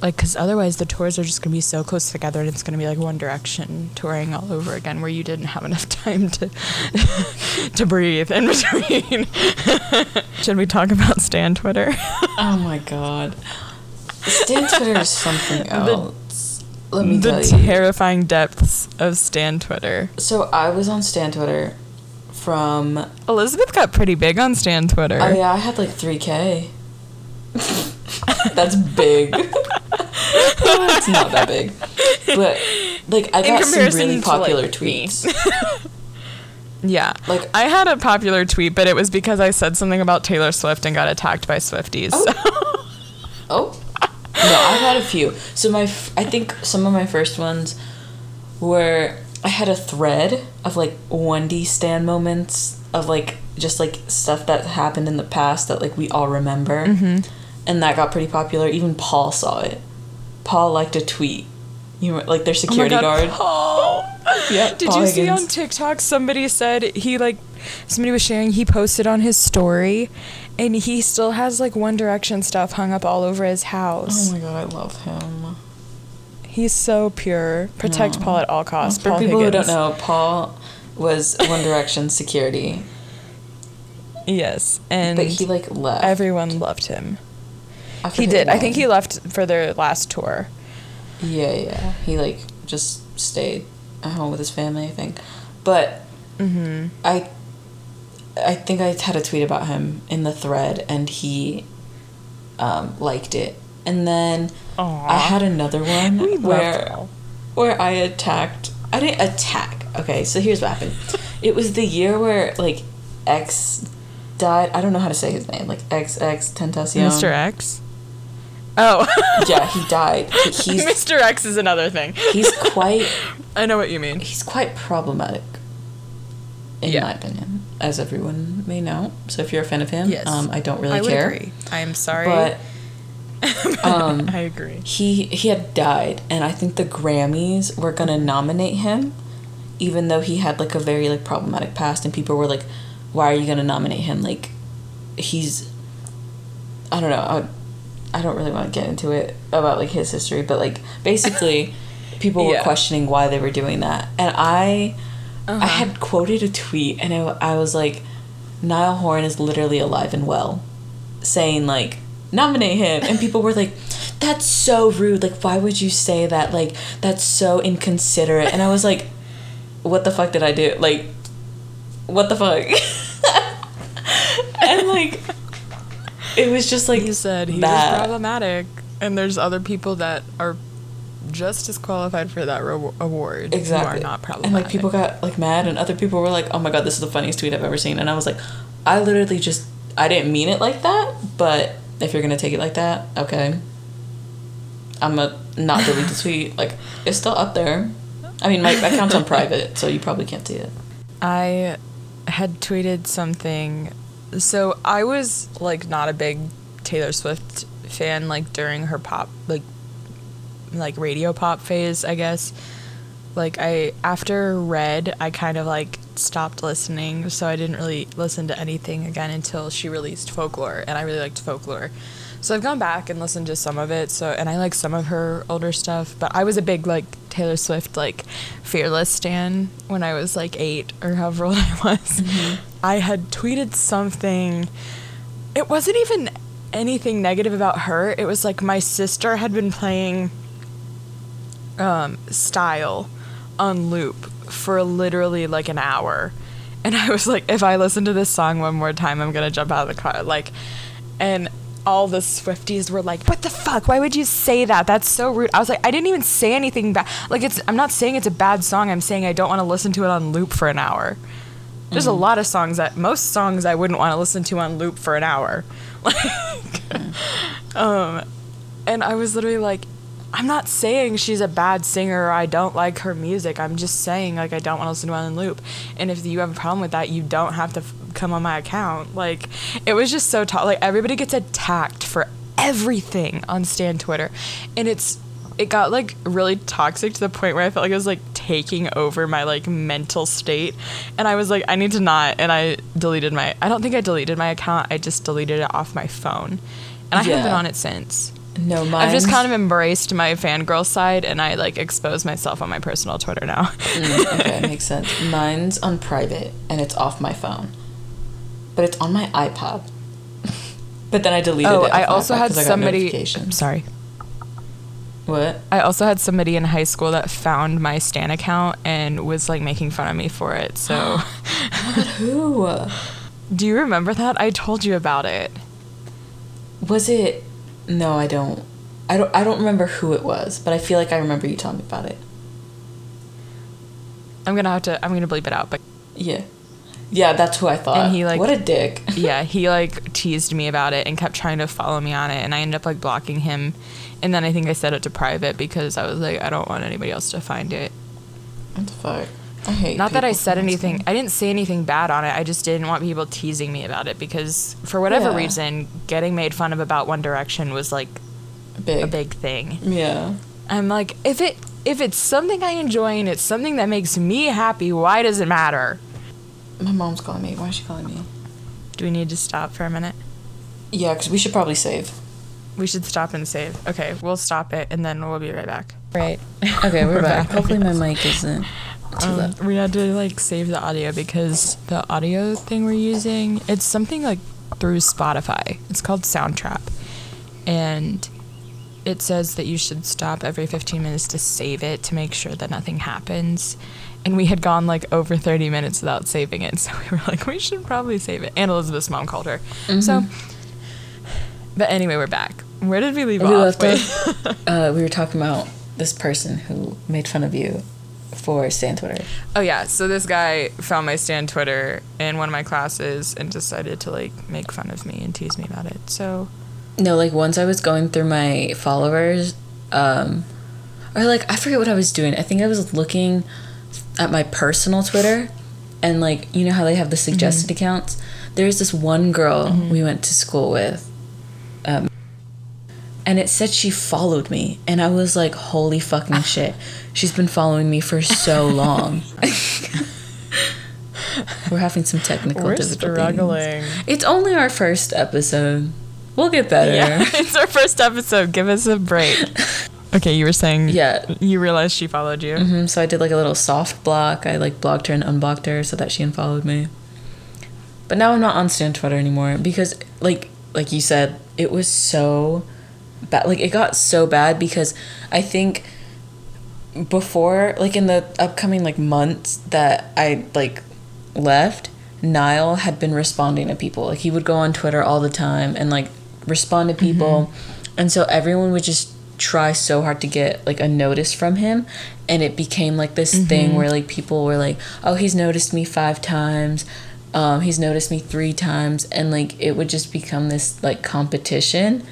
like because otherwise the tours are just gonna be so close together and it's gonna be like one direction touring all over again where you didn't have enough time to to breathe in between should we talk about stan twitter Oh my god. Stan Twitter is something else. Let me the tell you. terrifying depths of stan twitter so I was on Stan Twitter from elizabeth got pretty big on stan twitter Oh yeah, I had like 3k. That's big. it's not that big. But like I got some really popular like, tweets. Yeah. Like- I had a popular tweet, but it was because I said something about Taylor Swift and got attacked by Swifties. Oh. Oh. No, I've had a few. So my f- I think some of my first ones were I had a thread of like 1D stand moments of like just like stuff that happened in the past that like we all remember. Mm-hmm. And that got pretty popular. Even Paul saw it. Paul liked a tweet. You were like their security guard. Paul. Yeah, Did Paul you see on TikTok somebody said he like somebody was sharing he posted on his story and he still has like One Direction stuff hung up all over his house. Oh my god, I love him. He's so pure. Protect. Paul at all costs. For Paul people Higgins. who don't know, Paul was One Direction security, Yes. And but he like left. everyone loved him. He did. I think he left for their last tour. Yeah, yeah. He like just stayed at home with his family, I think. But Mm-hmm. I I think I had a tweet about him in the thread and he um, liked it. And then Aw. I had another one We where where I attacked I didn't attack. Okay, so here's what happened. it was the year where like X died. I don't know how to say his name. Like XX Tentacion. Mr. X. Oh. Yeah, he died. He's Mr. X is another thing. he's quite I know what you mean. he's quite problematic in Yeah. my opinion as everyone may know so if you're a fan of him Yes. um, i don't really I care agree. I am sorry. but um, I agree. he he had died and i think the grammys were gonna nominate him even though he had like a very like problematic past and people were like why are you gonna nominate him like he's i don't know i, I don't really want to get into it about like his history but like basically people were questioning why they were doing that and i Uh-huh. I had quoted a tweet and I, I was like, Niall Horan is literally alive and well, saying like, nominate him. And people were like, that's so rude. Like, why would you say that? Like, that's so inconsiderate. And I was like, what the fuck did I do? Like, what the fuck? and like, it was just like, He said he that. was problematic, and there's other people that are just as qualified for that ro- award exactly who are not problematic. and like people got like mad and other people were like oh my god this is the funniest tweet i've ever seen and i was like i literally just i didn't mean it like that but if you're gonna take it like that okay i'm gonna not delete the tweet like it's still up there i mean my account's on private so you probably can't see it I had tweeted something. So I was like not a big Taylor Swift fan like during her pop like like radio pop phase, I guess. Like I after Red, I kind of like stopped listening, so I didn't really listen to anything again until she released Folklore, and I really liked Folklore. So I've gone back and listened to some of it. So and I like some of her older stuff, but I was a big like Taylor Swift like Fearless stan when I was like 8 or however old I was. I had tweeted something it wasn't even anything negative about her. It was like my sister had been playing um, Style on loop for literally like an hour. And I was like, if I listen to this song one more time, I'm going to jump out of the car. Like, and all the Swifties were like, "What the fuck? Why would you say that? That's so rude." I was like, "I didn't even say anything bad. Like it's I'm not saying it's a bad song. I'm saying I don't want to listen to it on loop for an hour." There's a lot of songs that most songs I wouldn't want to listen to on loop for an hour. Like um and I was literally like I'm not saying she's a bad singer or I don't like her music. I'm just saying like I don't want to listen to it on loop. And if you have a problem with that, you don't have to f- come on my account. Like it was just so tough. Like everybody gets attacked for everything on Stan Twitter, and it's it got like really toxic to the point where I felt like it was like taking over my like mental state, and I was like I need to not. And I deleted my. I don't think I deleted my account. I just deleted it off my phone, and I haven't been on it since. No, mine. I've just kind of embraced my fangirl side and I like expose myself on my personal Twitter now. Mm, okay, makes sense. Mine's on private and it's off my phone, but it's on my iPod. but then I deleted oh, it. I also had 'cause I got somebody. notifications. Sorry. What? I also had somebody in high school that found my Stan account and was like making fun of me for it. So, Who? do you remember that? I told you about it. Was it? No, I don't. I don't. I don't remember who it was, but I feel like I remember you telling me about it. I'm gonna have to. I'm gonna bleep it out. But Yeah. Yeah, that's who I thought. And he, like- what a dick. yeah, he like teased me about it and kept trying to follow me on it, and I ended up like blocking him. And then I think I set it to private because I was like, I don't want anybody else to find it. What the fuck? I hate. Not that I said anything. school. I didn't say anything bad on it. I just didn't want people teasing me about it because for whatever Yeah. reason, getting made fun of about One Direction was like Big. a big thing. Yeah. I'm like, if it if it's something I enjoy and it's something that makes me happy, why does it matter? My mom's calling me. Why is she calling me? Do we need to stop for a minute? Yeah, because we should probably save. We should stop and save. Okay, we'll stop it and then we'll be right back. Right. Okay, we're, We're back. back. Hopefully my mic isn't too Um, loud. we had to like save the audio because the audio thing we're using it's something like through Spotify. It's called Soundtrap, and it says that you should stop every 15 minutes to save it to make sure that nothing happens. And we had gone like over 30 minutes without saving it, so we were like, we should probably save it. And Elizabeth's mom called her. So, but anyway, we're back. Where did we leave We off? left off. Uh, we were talking about this person who made fun of you for Stan Twitter. Oh yeah, so this guy found my Stan Twitter in one of my classes and decided to like make fun of me and tease me about it. So No, like once I was going through my followers, um, or like I forget what I was doing. I think I was looking at my personal Twitter, and like you know how they have the suggested accounts. There's this one girl we went to school with, um, and it said she followed me, and I was like, "Holy fucking shit!" She's been following me for so long. We're having some technical we're difficulties. struggling. It's only our first episode. We'll get better. Yeah, it's our first episode. Give us a break. Okay, you were saying Yeah. you realized she followed you. hmm So I did like a little soft block. I like blocked her and unblocked her so that she unfollowed me. But now I'm not on Stan Twitter anymore because, like, like you said, it was so bad. Like it got so bad because I think before, like in the upcoming like months that I like left, Niall had been responding to people. Like he would go on Twitter all the time and like respond to people, and so everyone would just try so hard to get like a notice from him. And it became like this thing where like people were like oh he's noticed me five times. Um, he's noticed me three times. And like it would just become this like competition.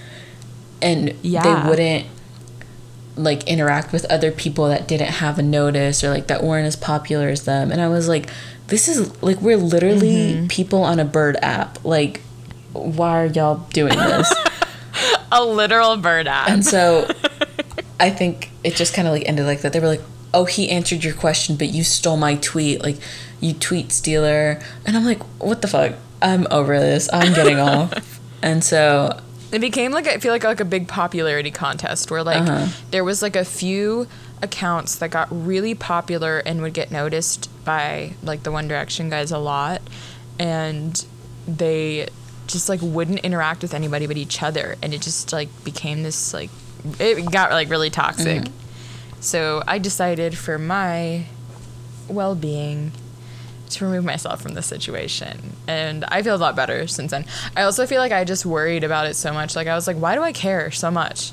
And Yeah. they wouldn't like interact with other people that didn't have a notice or like that weren't as popular as them. And i was like this is like we're literally mm-hmm. people on a bird app. Like why are y'all doing this? A literal bird app. and so i think it just kind of like ended like that. They were like oh he answered your question but you stole my tweet. Like you tweet stealer. And i'm like what the fuck? I'm over this. I'm getting off. And so It became like I feel like like a big popularity contest where like Uh-huh. there was like a few accounts that got really popular and would get noticed by like the One Direction guys a lot, and they just like wouldn't interact with anybody but each other, and it just like became this like it got like really toxic. So I decided for my well-being to remove myself from the situation. And I feel a lot better since then. I also feel like I just worried about it so much. Like I was like, why do I care so much?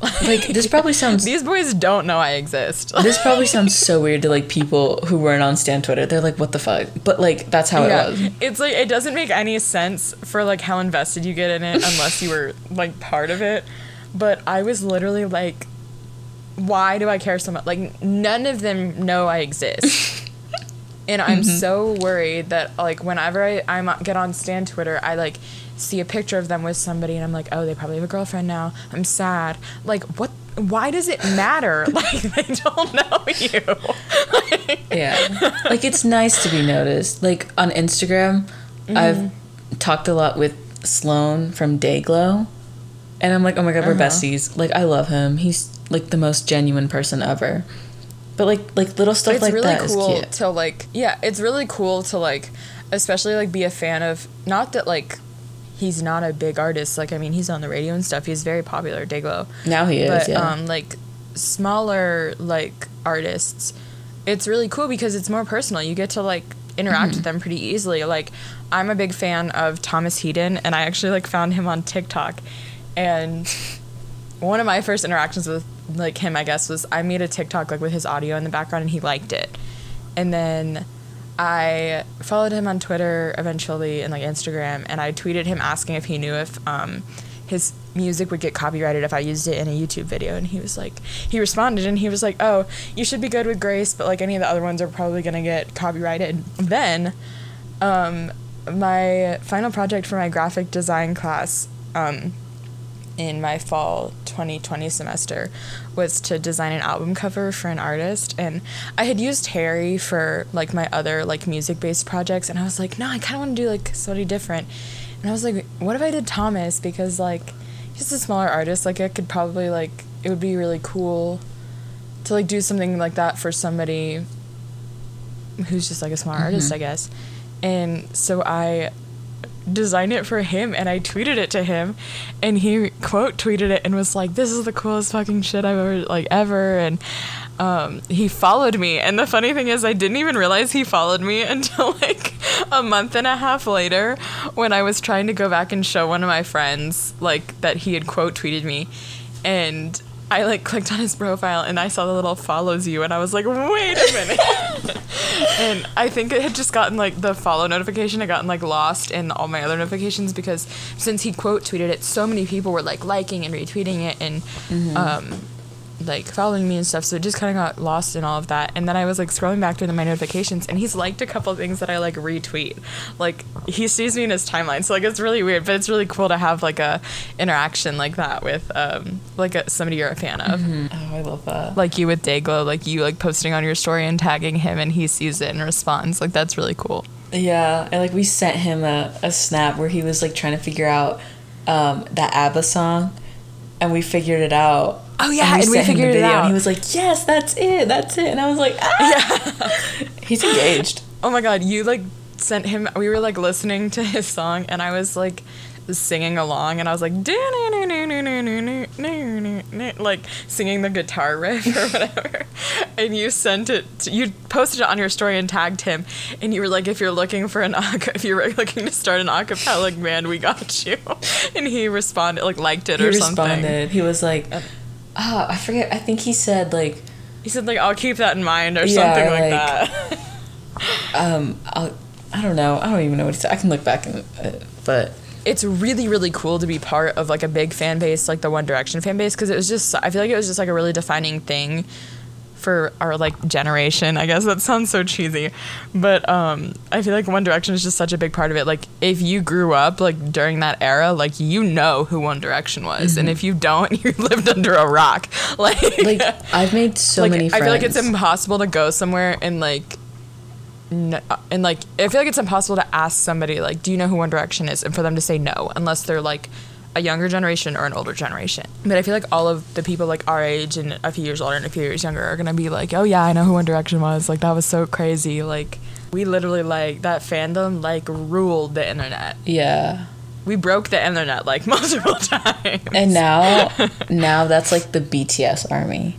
Like this probably sounds These boys don't know I exist. this probably sounds so weird to like people who weren't on Stan Twitter. They're like, "What the fuck?" But like that's how yeah. it was. It's like it doesn't make any sense for like how invested you get in it unless you were like part of it. But I was literally like why do I care so much? Like none of them know I exist. And I'm mm-hmm. so worried that like whenever I I'm, uh, get on Stan Twitter, I like see a picture of them with somebody and I'm like, "Oh, they probably have a girlfriend now. I'm sad." Like what why does it matter? Like they don't know you. Like, Yeah. like it's nice to be noticed. Like on Instagram, I've mm-hmm. talked a lot with Sloan from Dayglow. And I'm like, oh my god, we're Uh-huh. besties. Like I love him. He's like the most genuine person ever. But like like little stuff like that. it's like really that is cool cute. to like yeah it's really cool to like especially like be a fan of not that like he's not a big artist like i mean he's on the radio and stuff he's very popular dayglow Now he is, but yeah. um like smaller like artists it's really cool because it's more personal you get to like interact Mm-hmm. with them pretty easily like i'm a big fan of thomas Headon, and i actually like found him on tiktok and one of my first interactions with like him i guess was i made a tiktok like with his audio in the background and he liked it. And then i followed him on twitter eventually and like instagram and i tweeted him asking if he knew if um, his music would get copyrighted if i used it in a youtube video. And he was like he responded and he was like oh you should be good with grace but like any of the other ones are probably going to get copyrighted. Then um, my final project for my graphic design class um, in my fall 2020 semester was to design an album cover for an artist. And i had used harry for like my other like music based projects. And i was like no i kind of want to do like something different. And i was like what if i did thomas? Because like he's a smaller artist. Like i could probably like it would be really cool to like do something like that for somebody who's just like a small mm-hmm. artist i guess. And so i designed it for him and I tweeted it to him and he quote tweeted it and was like this is the coolest fucking shit I've ever like ever and um, he followed me. And the funny thing is I didn't even realize he followed me until like a month and a half later when I was trying to go back and show one of my friends like that he had quote tweeted me. And I like clicked on his profile and I saw the little follows you and I was like wait a minute. And I think it had just gotten like the follow notification had gotten like lost in all my other notifications because since he quote tweeted it, so many people were like liking and retweeting it and um like following me and stuff. So it just kind of got lost in all of that. And then I was like scrolling back through my notifications and he's liked a couple things that I like retweet. Like he sees me in his timeline. So like it's really weird, but it's really cool to have like a interaction like that with um like a, somebody you're a fan of oh, I love that. like you with Dayglow, like you like posting on your story and tagging him, and he sees it and responds. Like that's really cool. Yeah, and like we sent him a, a snap where he was like trying to figure out um, that ABBA song, and we figured it out. Oh, yeah, and we him the figured it out. And he was like, "Yes, that's it, that's it." And I was like, "Ah!" Yeah. he's engaged. Oh my god, you like sent him. We were like listening to his song, and I was like singing along, and I was like like singing the guitar riff or whatever. And you sent it. To, you posted it on your story and tagged him, and you were like, "If you're looking for an if you're looking to start an acapella band, we got you." And he responded, like liked it He or something. responded. He was like, "Ah, I forget. I think he said like, He said like, "I'll keep that in mind" or Yeah, something like, like- that. um, I'll, I don't know. I don't even know what he said. I can look back and, uh, but it's really really cool to be part of like a big fan base like the One Direction fan base because it was just I feel like it was just like a really defining thing for our like generation. I guess that sounds so cheesy, but um, I feel like One Direction is just such a big part of it. Like if you grew up like during that era, like you know who One Direction was, and if you don't, you lived under a rock. Like like I've made so like, many. I feel like it's impossible to go somewhere and like, n- uh, and like I feel like it's impossible to ask somebody like, do you know who One Direction is, and for them to say no unless they're like a younger generation or an older generation. But I feel like all of the people like our age and a few years older and a few years younger are gonna be like, oh yeah, I know who One Direction was. Like that was so crazy. Like we literally like that fandom like ruled the internet. yeah. We broke the internet like multiple times. And now, now that's like the BTS army.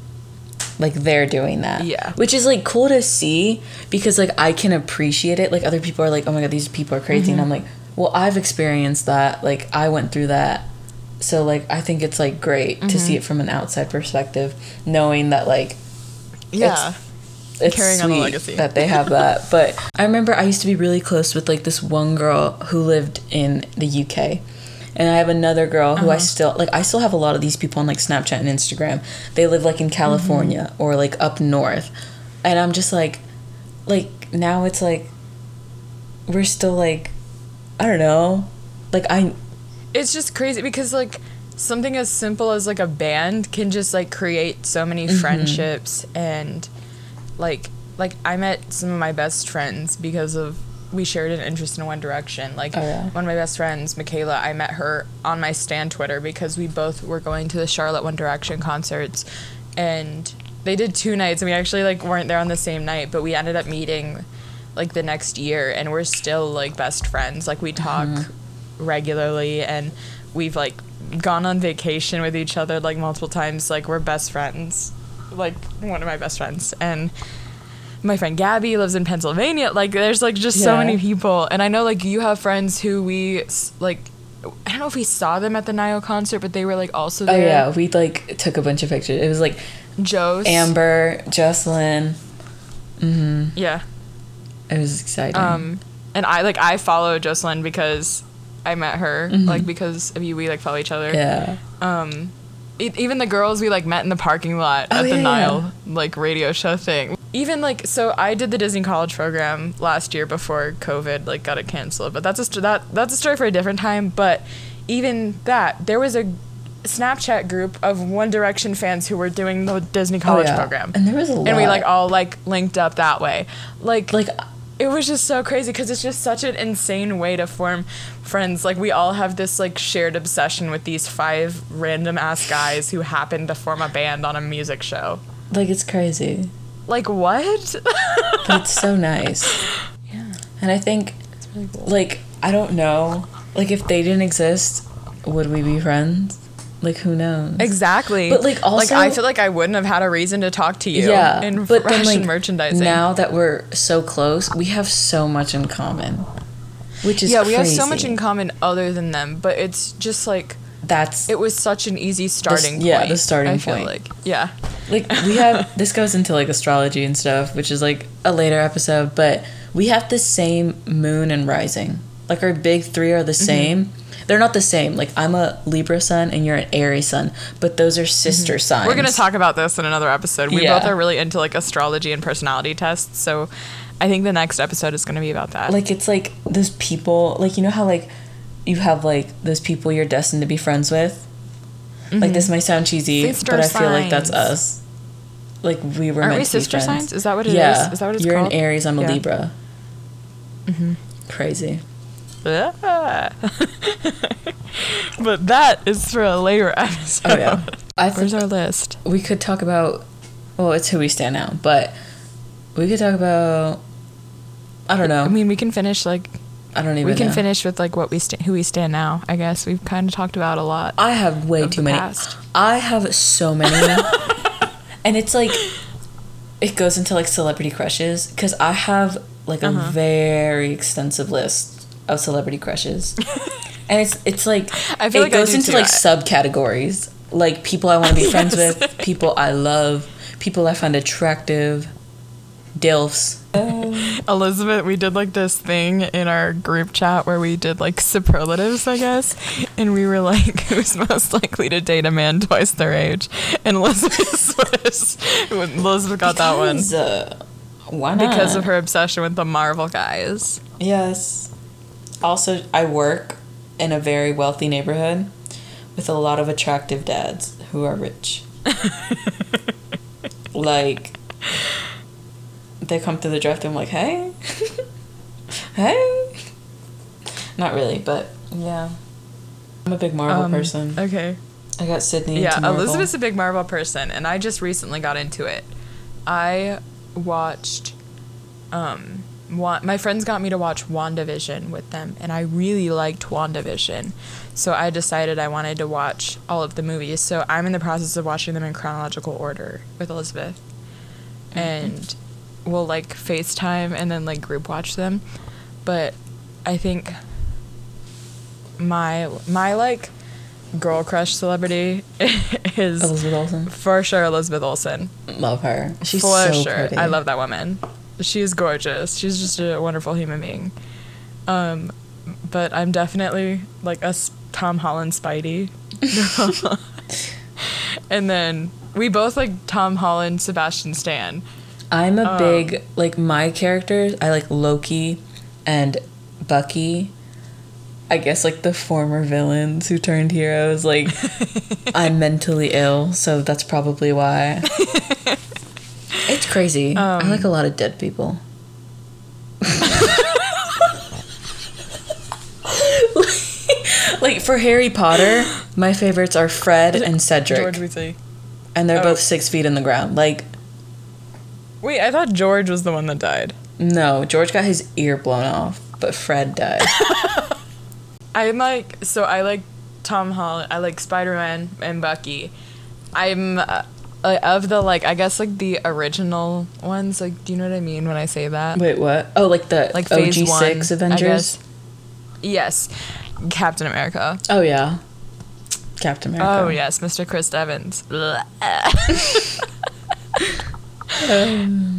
Like they're doing that. Yeah. Which is like cool to see because like I can appreciate it. Like other people are like, "Oh my god, these people are crazy." Mm-hmm. And I'm like, "Well, I've experienced that. Like I went through that." So like I think it's like great to Mm-hmm. see it from an outside perspective, knowing that like Yeah. it's Carrying on the legacy. that they have that. but I remember I used to be really close with like this one girl who lived in the UK. And I have another girl who I Uh-huh. still like I still have a lot of these people on like Snapchat and Instagram. They live like in California Mm-hmm. or like up north. And I'm just like like now it's like we're still like I don't know. Like I it's just crazy because like something as simple as like a band can just like create so many Mm-hmm. friendships and like like I met some of my best friends because of we shared an interest in One Direction. Like Oh, yeah. one of my best friends, Michaela, I met her on my Stan Twitter because we both were going to the Charlotte One Direction concerts and they did two nights and we actually like weren't there on the same night, but we ended up meeting like the next year and we're still like best friends. Like we talk Mm-hmm. regularly and we've like gone on vacation with each other like multiple times. Like we're best friends. Like one of my best friends. And my friend Gabby lives in Pennsylvania. Like there's like just so many people. And I know like you have friends who we like I don't know if we saw them at the Niall concert, but they were like also there. oh yeah, we like took a bunch of pictures. It was like Joe's. Amber, Jocelyn. Mm-hmm. Yeah. It was exciting. Um, and I like I follow Jocelyn because I met her like because of you. We like follow each other. Mm-hmm. yeah. Um, e- even the girls we like met in the parking lot Oh, at the yeah, Niall like radio show thing. Even like so, I did the Disney College program last year before COVID like got it canceled. But that's a st- that that's a story for a different time. But even that, there was a Snapchat group of One Direction fans who were doing the Disney oh, College Oh, yeah. program, And there was a and we like all like linked up that way. Like like uh, it was just so crazy because it's just such an insane way to form friends. Like we all have this like shared obsession with these five random ass guys who happen to form a band on a music show. like it's crazy. Like what? But it's so nice. yeah, And I think it's really cool. like I don't know, like if they didn't exist, would we be friends? Like who knows? Exactly. But, like, also, like I feel like I wouldn't have had a reason to talk to you. yeah, in but then like merchandising. now that we're so close, we have so much in common, which is yeah, we have so much in common other than them, but it's just like That's it was such an easy starting point. yeah, point. the starting I feel point. like yeah. like we have this goes into like astrology and stuff, which is like a later episode, but we have the same moon and rising. Like our big three are the Mm-hmm. same. They're not the same. Like I'm a Libra sun and you're an Aries sun, but those are sister signs. Mm-hmm. We're gonna talk about this in another episode. We Yeah. both are really into like astrology and personality tests, so I think the next episode is gonna be about that. like it's like those people like you know how like you have like those people you're destined to be friends with like this might sound cheesy Sister but i feel like that's us like we were Aren't meant we to be sister friends. signs? Is that what it is? yeah Is that what it's you're called? an aries i'm a Yeah. libra crazy Ah. but that is for a later episode. oh yeah i Where's our list? we could talk about well it's who we stand now but we could talk about i don't know I mean, we can finish like i don't even we can know. finish with like what we sta- who we stand now. I guess we've kind of talked about a lot. I have way too many. past. I have so many. and it's like it goes into like celebrity crushes because I have like a Uh-huh. very extensive list of celebrity crushes. and it's it's like I feel it like goes into too. like I- subcategories. Like people I want to be friends with, people I love, people I find attractive, DILFs. Elizabeth, we did like this thing in our group chat where we did like superlatives, I guess, and we were like, who's most likely to date a man twice their age? And Elizabeth was, Elizabeth got that one uh, why not? because of her obsession with the Marvel guys. Yes. Also, I work in a very wealthy neighborhood with a lot of attractive dads who are rich. like, they come to the draft and I'm like, hey, hey. Not really, but yeah. I'm a big Marvel Um, person. Okay. I got Sydney Yeah, Elizabeth's a big Marvel person, and I just recently got into it. I watched um, wa- my friends got me to watch WandaVision with them, and I really liked WandaVision. So I decided I wanted to watch all of the movies. So I'm in the process of watching them in chronological order with Elizabeth. And we'll like FaceTime and then like group watch them. But I think my my like girl crush celebrity is Elizabeth Olsen. for sure Elizabeth Olsen. Love her. She's For so sure. pretty. I love that woman. She's gorgeous. She's just a wonderful human being. Um, but I'm definitely like a Tom Holland Spidey. and then we both like Tom Holland, Sebastian Stan. I'm a Um, big like my characters. I like Loki and Bucky. I guess like the former villains who turned heroes. Like I'm mentally ill, so that's probably why. it's crazy. I Um, like a lot of dead people. like for Harry Potter, my favorites are Fred and Cedric, George Weasley. and they're oh. both six feet in the ground. Like Wait, I thought George was the one that died. No, George got his ear blown off, but Fred died. I'm like so I like Tom Holland. I like Spider Man and Bucky. I'm uh, uh, of the like I guess like the original ones. Like, do you know what I mean when I say that? Wait, what? Oh, like the like OG phase one, six Avengers. Yes, Captain America. Oh yeah, Captain America. Oh yes, Mr. Chris Evans.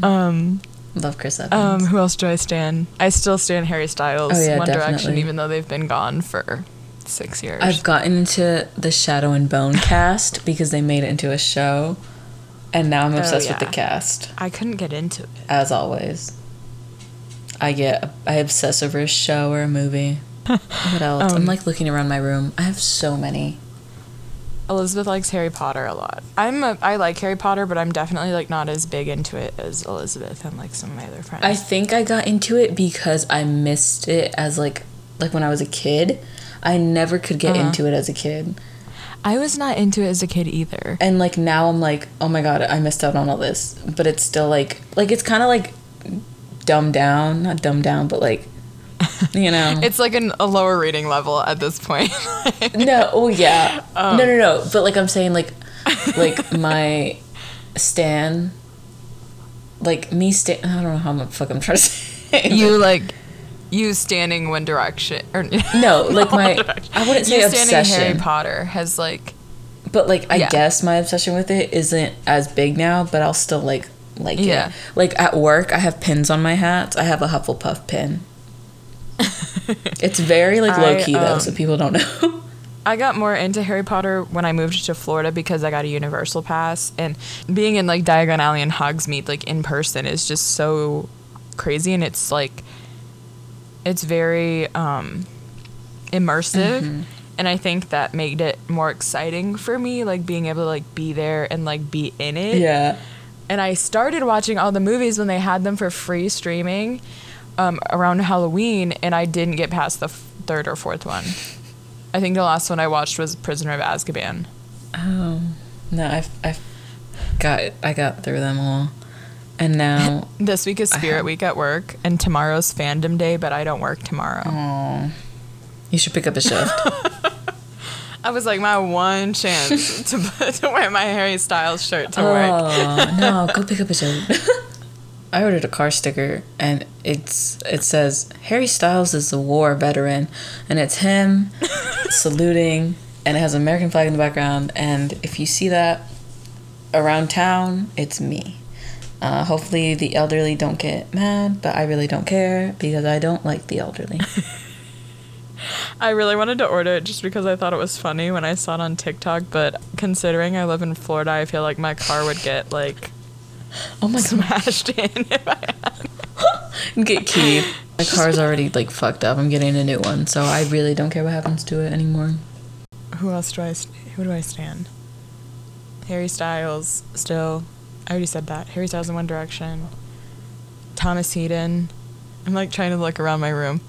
um, love Chris Evans. um, who else do I stand? I still stand Harry Styles, Oh, yeah, One Direction, even though they've been gone for six years. I've gotten into the Shadow and Bone cast because they made it into a show, and now I'm Oh, obsessed with the cast. I couldn't get into it. As always, I get I obsess over a show or a movie. What else? I'm Um, like looking around my room. I have so many. Elizabeth likes Harry Potter a lot. I'm a, I like Harry Potter, but I'm definitely like not as big into it as Elizabeth and like some of my other friends. I think I got into it because I missed it as like like when I was a kid. I never could get Uh-huh. into it as a kid. I was not into it as a kid either. and like now I'm like, oh my god, I missed out on all this. But it's still like, like it's kind of like dumbed down, not dumbed down, but like, you know, It's like an, a lower reading level at this point. no, oh yeah, Um. no, no, no. But like I'm saying, like, like my stan, like me stan. I don't know how much fuck I'm trying to say. you like you standing One Direction or No, like my- I wouldn't say you standing Harry. Potter has like But like I Yeah. guess my obsession with it isn't as big now, but I'll still like like Yeah. it. Like at work, I have pins on my hats. I have a Hufflepuff pin. It's very like low I, key though, um, so people don't know. I got more into Harry Potter when I moved to Florida because I got a Universal pass and being in like Diagon Alley and Hogsmeade like in person is just so crazy and it's like it's very um immersive and I think that made it more exciting for me like being able to like be there and like be in it. yeah. And I started watching all the movies when they had them for free streaming um, around Halloween, and I didn't get past the f- third or fourth one. I think the last one I watched was Prisoner of Azkaban. Oh no, I've I got I got through them all, and now This week is Spirit have- Week at work, and tomorrow's Fandom Day, but I don't work tomorrow. oh, you should pick up a shift. I was like, my one chance to, to wear my Harry Styles shirt to work. oh no, go pick up a shift. I ordered a car sticker and it's it says Harry Styles is a war veteran and it's him saluting and it has an American flag in the background and if you see that around town, it's me. Uh, hopefully the elderly don't get mad, but I really don't care because I don't like the elderly. I really wanted to order it just because I thought it was funny when I saw it on TikTok, but considering I live in Florida, I feel like my car would get like Oh my god, smashed in if I get keyed. My car's already like fucked up. I'm getting a new one, so I really don't care what happens to it anymore. Who else do I? Who do I stand? Harry Styles, still. I already said that. Harry Styles in One Direction. Thomas Headon. I'm like trying to look around my room.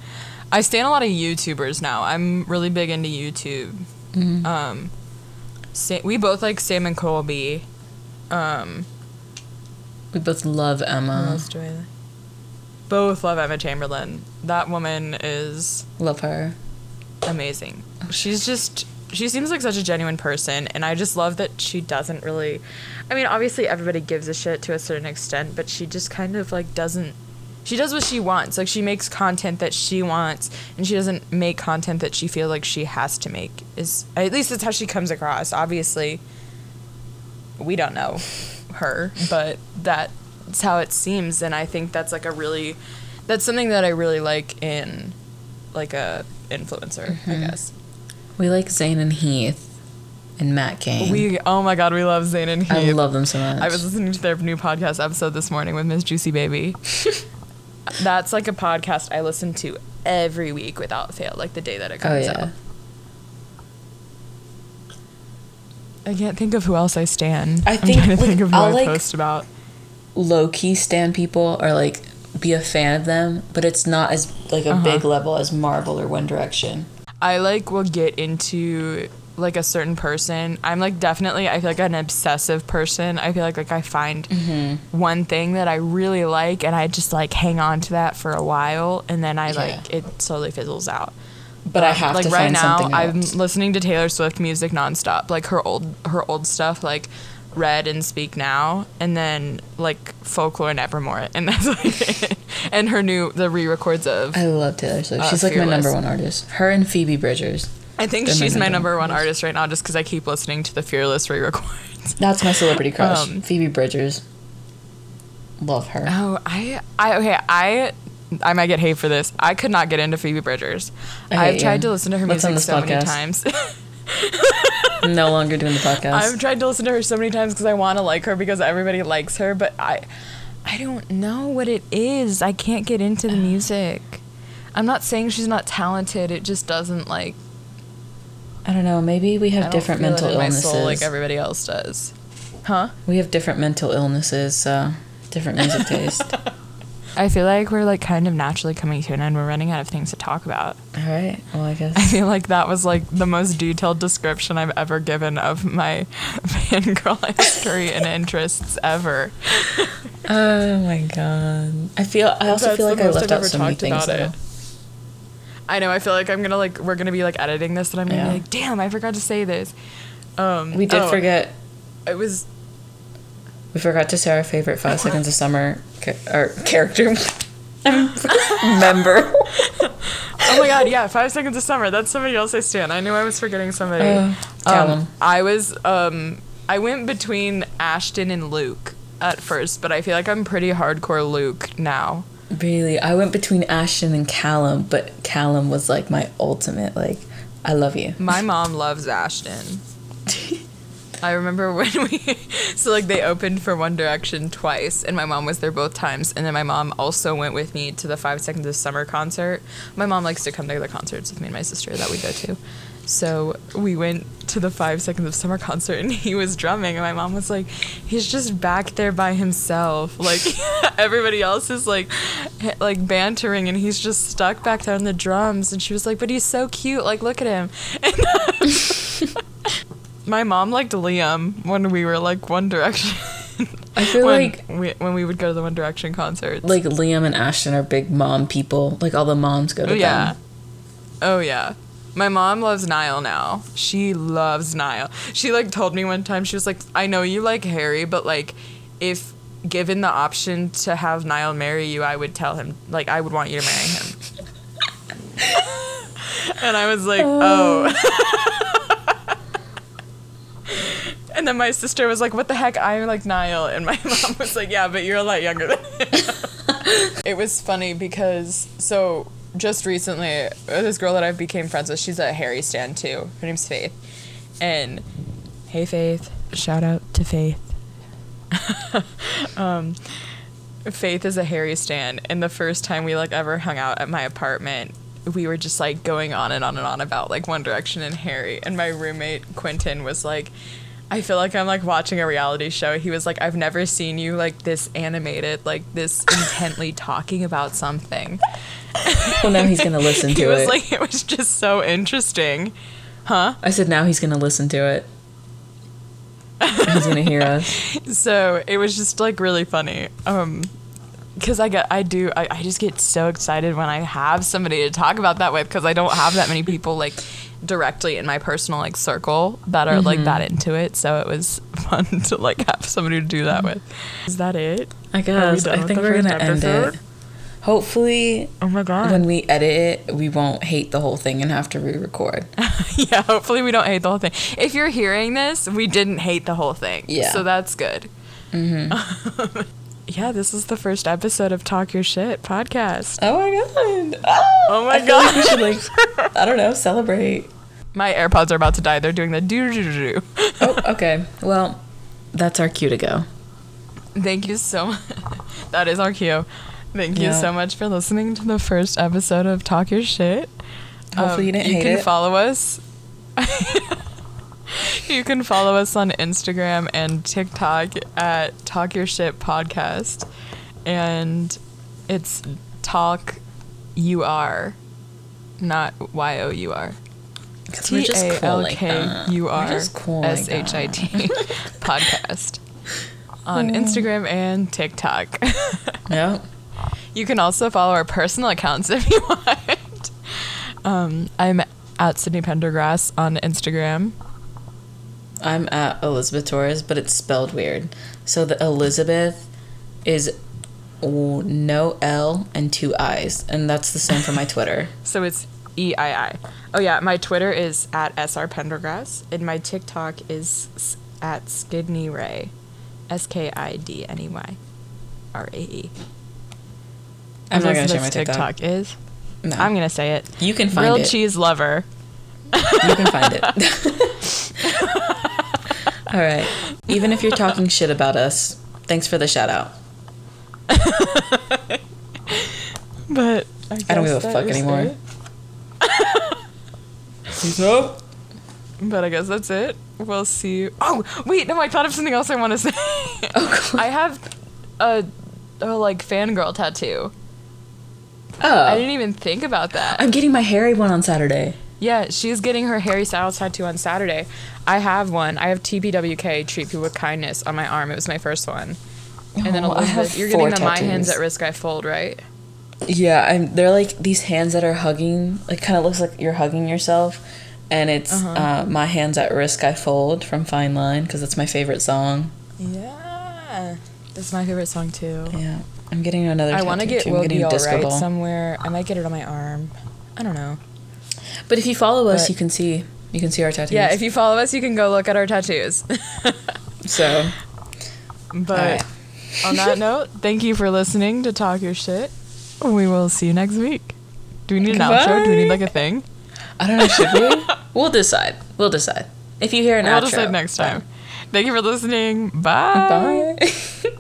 I stand a lot of YouTubers now. I'm really big into YouTube. Mhm. Um, Sa- we both like Sam and Colby. Um, We both love Emma. both love Emma Chamberlain. That woman is Love her. amazing. She's just she seems like such a genuine person and I just love that she doesn't really I mean, obviously everybody gives a shit to a certain extent, but she just kind of like doesn't she does what she wants. Like she makes content that she wants and she doesn't make content that she feels like she has to make. Is at least that's how she comes across. Obviously we don't know her, but that's how it seems and I think that's like a really that's something that I really like in like a influencer, I mm-hmm. guess. We like Zane and Heath and Matt Kane. We oh my god, we love Zane and Heath. I love them so much. I was listening to their new podcast episode this morning with Miss Juicy Baby. That's like a podcast I listen to every week without fail, like the day that it Oh comes yeah. out. I can't think of who else I stand. I I'm think, trying to like, think of who I'll, I like- post about. Low key stand people or like be a fan of them, but it's not as like a Uh-huh. big level as Marvel or One Direction. I like will get into like a certain person. I'm like definitely I feel like an obsessive person. I feel like like I find Mm-hmm. one thing that I really like and I just like hang on to that for a while and then I Yeah. like it slowly fizzles out. But I Um, have like to right now I'm listening to Taylor Swift music nonstop. Like her old her old stuff like Red and Speak Now and then like Folklore and Evermore and that's like it. and her new the re-records of I love Taylor Swift. Uh, She's like my number one artist. Her and Phoebe Bridgers. I think They're she's my number one artist right now just because I keep listening to the Fearless re-records. That's my celebrity crush. Um, Phoebe Bridgers. Love her. Oh, I, I okay, I, I might get hate for this. I could not get into Phoebe Bridgers. I I've hate tried you. to listen to her Let's music so many podcast. times. No longer doing the podcast. I've tried to listen to her so many times because I want to like her because everybody likes her, but I, I don't know what it is. I can't get into the music. I'm not saying she's not talented. It just doesn't like. I don't know. Maybe we have different mental illnesses. soul like everybody else does. Huh? we have different mental illnesses, so different music taste. I feel like we're like kind of naturally coming to an end. We're running out of things to talk about. All right. Well, I guess. I feel like that was like the most detailed description I've ever given of my fangirl history and interests ever. Oh my god. I feel. I also That's feel like I left I've out so many talked things. about it. I know. I feel like I'm gonna like we're gonna be like editing this, and I'm gonna Yeah. be like, damn, I forgot to say this. Um, We did oh, forget. It was We forgot to say our favorite Five Seconds of Summer ca- or character. member. oh my god, yeah, Five Seconds of Summer. That's somebody else I stand. I knew I was forgetting somebody. Uh, Calum. Um, I was um I went between Ashton and Luke at first, but I feel like I'm pretty hardcore Luke now. Really, I went between Ashton and Calum, but Calum was like my ultimate. Like, I love you. My mom loves Ashton. I remember when we, so like they opened for One Direction twice, and my mom was there both times. And then my mom also went with me to the Five Seconds of Summer concert. My mom likes to come to the concerts with me and my sister that we go to. So we went to the Five Seconds of Summer concert, and he was drumming, and my mom was like, "He's just back there by himself. Like everybody else is like, like bantering, and he's just stuck back there on the drums." And she was like, "But he's so cute. Like look at him." Uh, My mom liked Liam when we were like One Direction. I feel when like we, when we would go to the One Direction concerts. like Liam and Ashton are big mom people. Like all the moms go to oh yeah, them. oh yeah. My mom loves Niall now. She loves Niall. She like told me one time she was like, "I know you like Harry, but like, if given the option to have Niall marry you, I would tell him like I would want you to marry him." and I was like, "Oh." And then my sister was like, "What the heck? I'm like Niall." And my mom was like, "Yeah, but you're a lot younger than him." it was funny because so just recently, uh, this girl that I became friends with, she's a Harry stan too. Her name's Faith, and hey Faith, shout out to Faith. um, Faith is a Harry stan, and the first time we like ever hung out at my apartment, we were just like going on and on and on about like One Direction and Harry. And my roommate Quentin was like, I feel like I'm like watching a reality show. He was like, I've never seen you like this animated, like this intently talking about something. Well, now he's gonna listen to it. he was it. like, it was just so interesting. Huh? I said now he's gonna listen to it. he's gonna hear us. So it was just like really funny. Um, because I get I do I, I just get so excited when I have somebody to talk about that with because I don't have that many people like directly in my personal like circle that are like that into it. So it was fun to like have somebody to do that with. Is that it? I guess. I think we're gonna end it. Hopefully, Oh my god. when we edit it, we won't hate the whole thing and have to re-record. yeah, hopefully we don't hate the whole thing. If you're hearing this, we didn't hate the whole thing. Yeah. So that's good. Mm-hmm. yeah, this is the first episode of Talk Your Shit podcast. Oh my god! Oh, Oh my I feel like we God. should like, I don't know, celebrate. My AirPods are about to die. They're doing the doo doo doo doo. Oh, okay. Well, that's our cue to go. Thank you so much. That is our cue. Thank you Yeah. so much for listening to the first episode of Talk Your Shit. Hopefully you um, didn't you hate it. You can follow us. you can follow us on Instagram and TikTok at Talk Your Shit Podcast. And it's Talk U R, not Y O U R. T A L K. U R just cool like S H I T podcast on Instagram and TikTok. Yep. You can also follow our personal accounts if you want. Um, I'm at Sydney Pendergrass on Instagram. I'm at Elizabeth Torres, but it's spelled weird. So the Elizabeth is no L and two I's, and that's the same for my Twitter. So it's E I I. Oh yeah, my Twitter is at SR Pendergrass, and my TikTok is at Skidney Rae, S K I D N E Y, R A E. I'm not gonna share my TikTok. TikTok is. No, I'm gonna say it. you can find Grilled it. cheese lover. You can find it. All right. Even if you're talking shit about us, thanks for the shout out. But I, I don't give guess a fuck anymore. it. But I guess that's it. We'll see. You. Oh wait, no, I thought of something else I want to say. Oh, cool. I have a, a like fangirl tattoo. Oh, I didn't even think about that. I'm getting my Harry one on Saturday. Yeah, she's getting her Harry Styles tattoo on Saturday. I have one. I have TPWK, Treat People with Kindness, on my arm. It was my first one. And then Oh, have Elizabeth, you're getting the My Hands at Risk I Fold, right? Yeah, I'm. They're like these hands that are hugging. Like, kind of looks like you're hugging yourself, and it's Uh-huh. uh, "My Hands at Risk I Fold" from Fine Line because that's my favorite song. Yeah. That's my favorite song too. Yeah, I'm getting another. I want to get. Will Be Alright somewhere. I might get it on my arm. I don't know. But if you follow us, But- you can see you can see our tattoos. Yeah, if you follow us, you can go look at our tattoos. so. but Alright. on that note, thank you for listening to Talk Your Shit. We will see you next week. Do we need an outro? Do we need like a thing? I don't know. Should we? we'll decide. We'll decide. If you hear an We'll outro, decide next fine. time. Thank you for listening. Bye. Bye.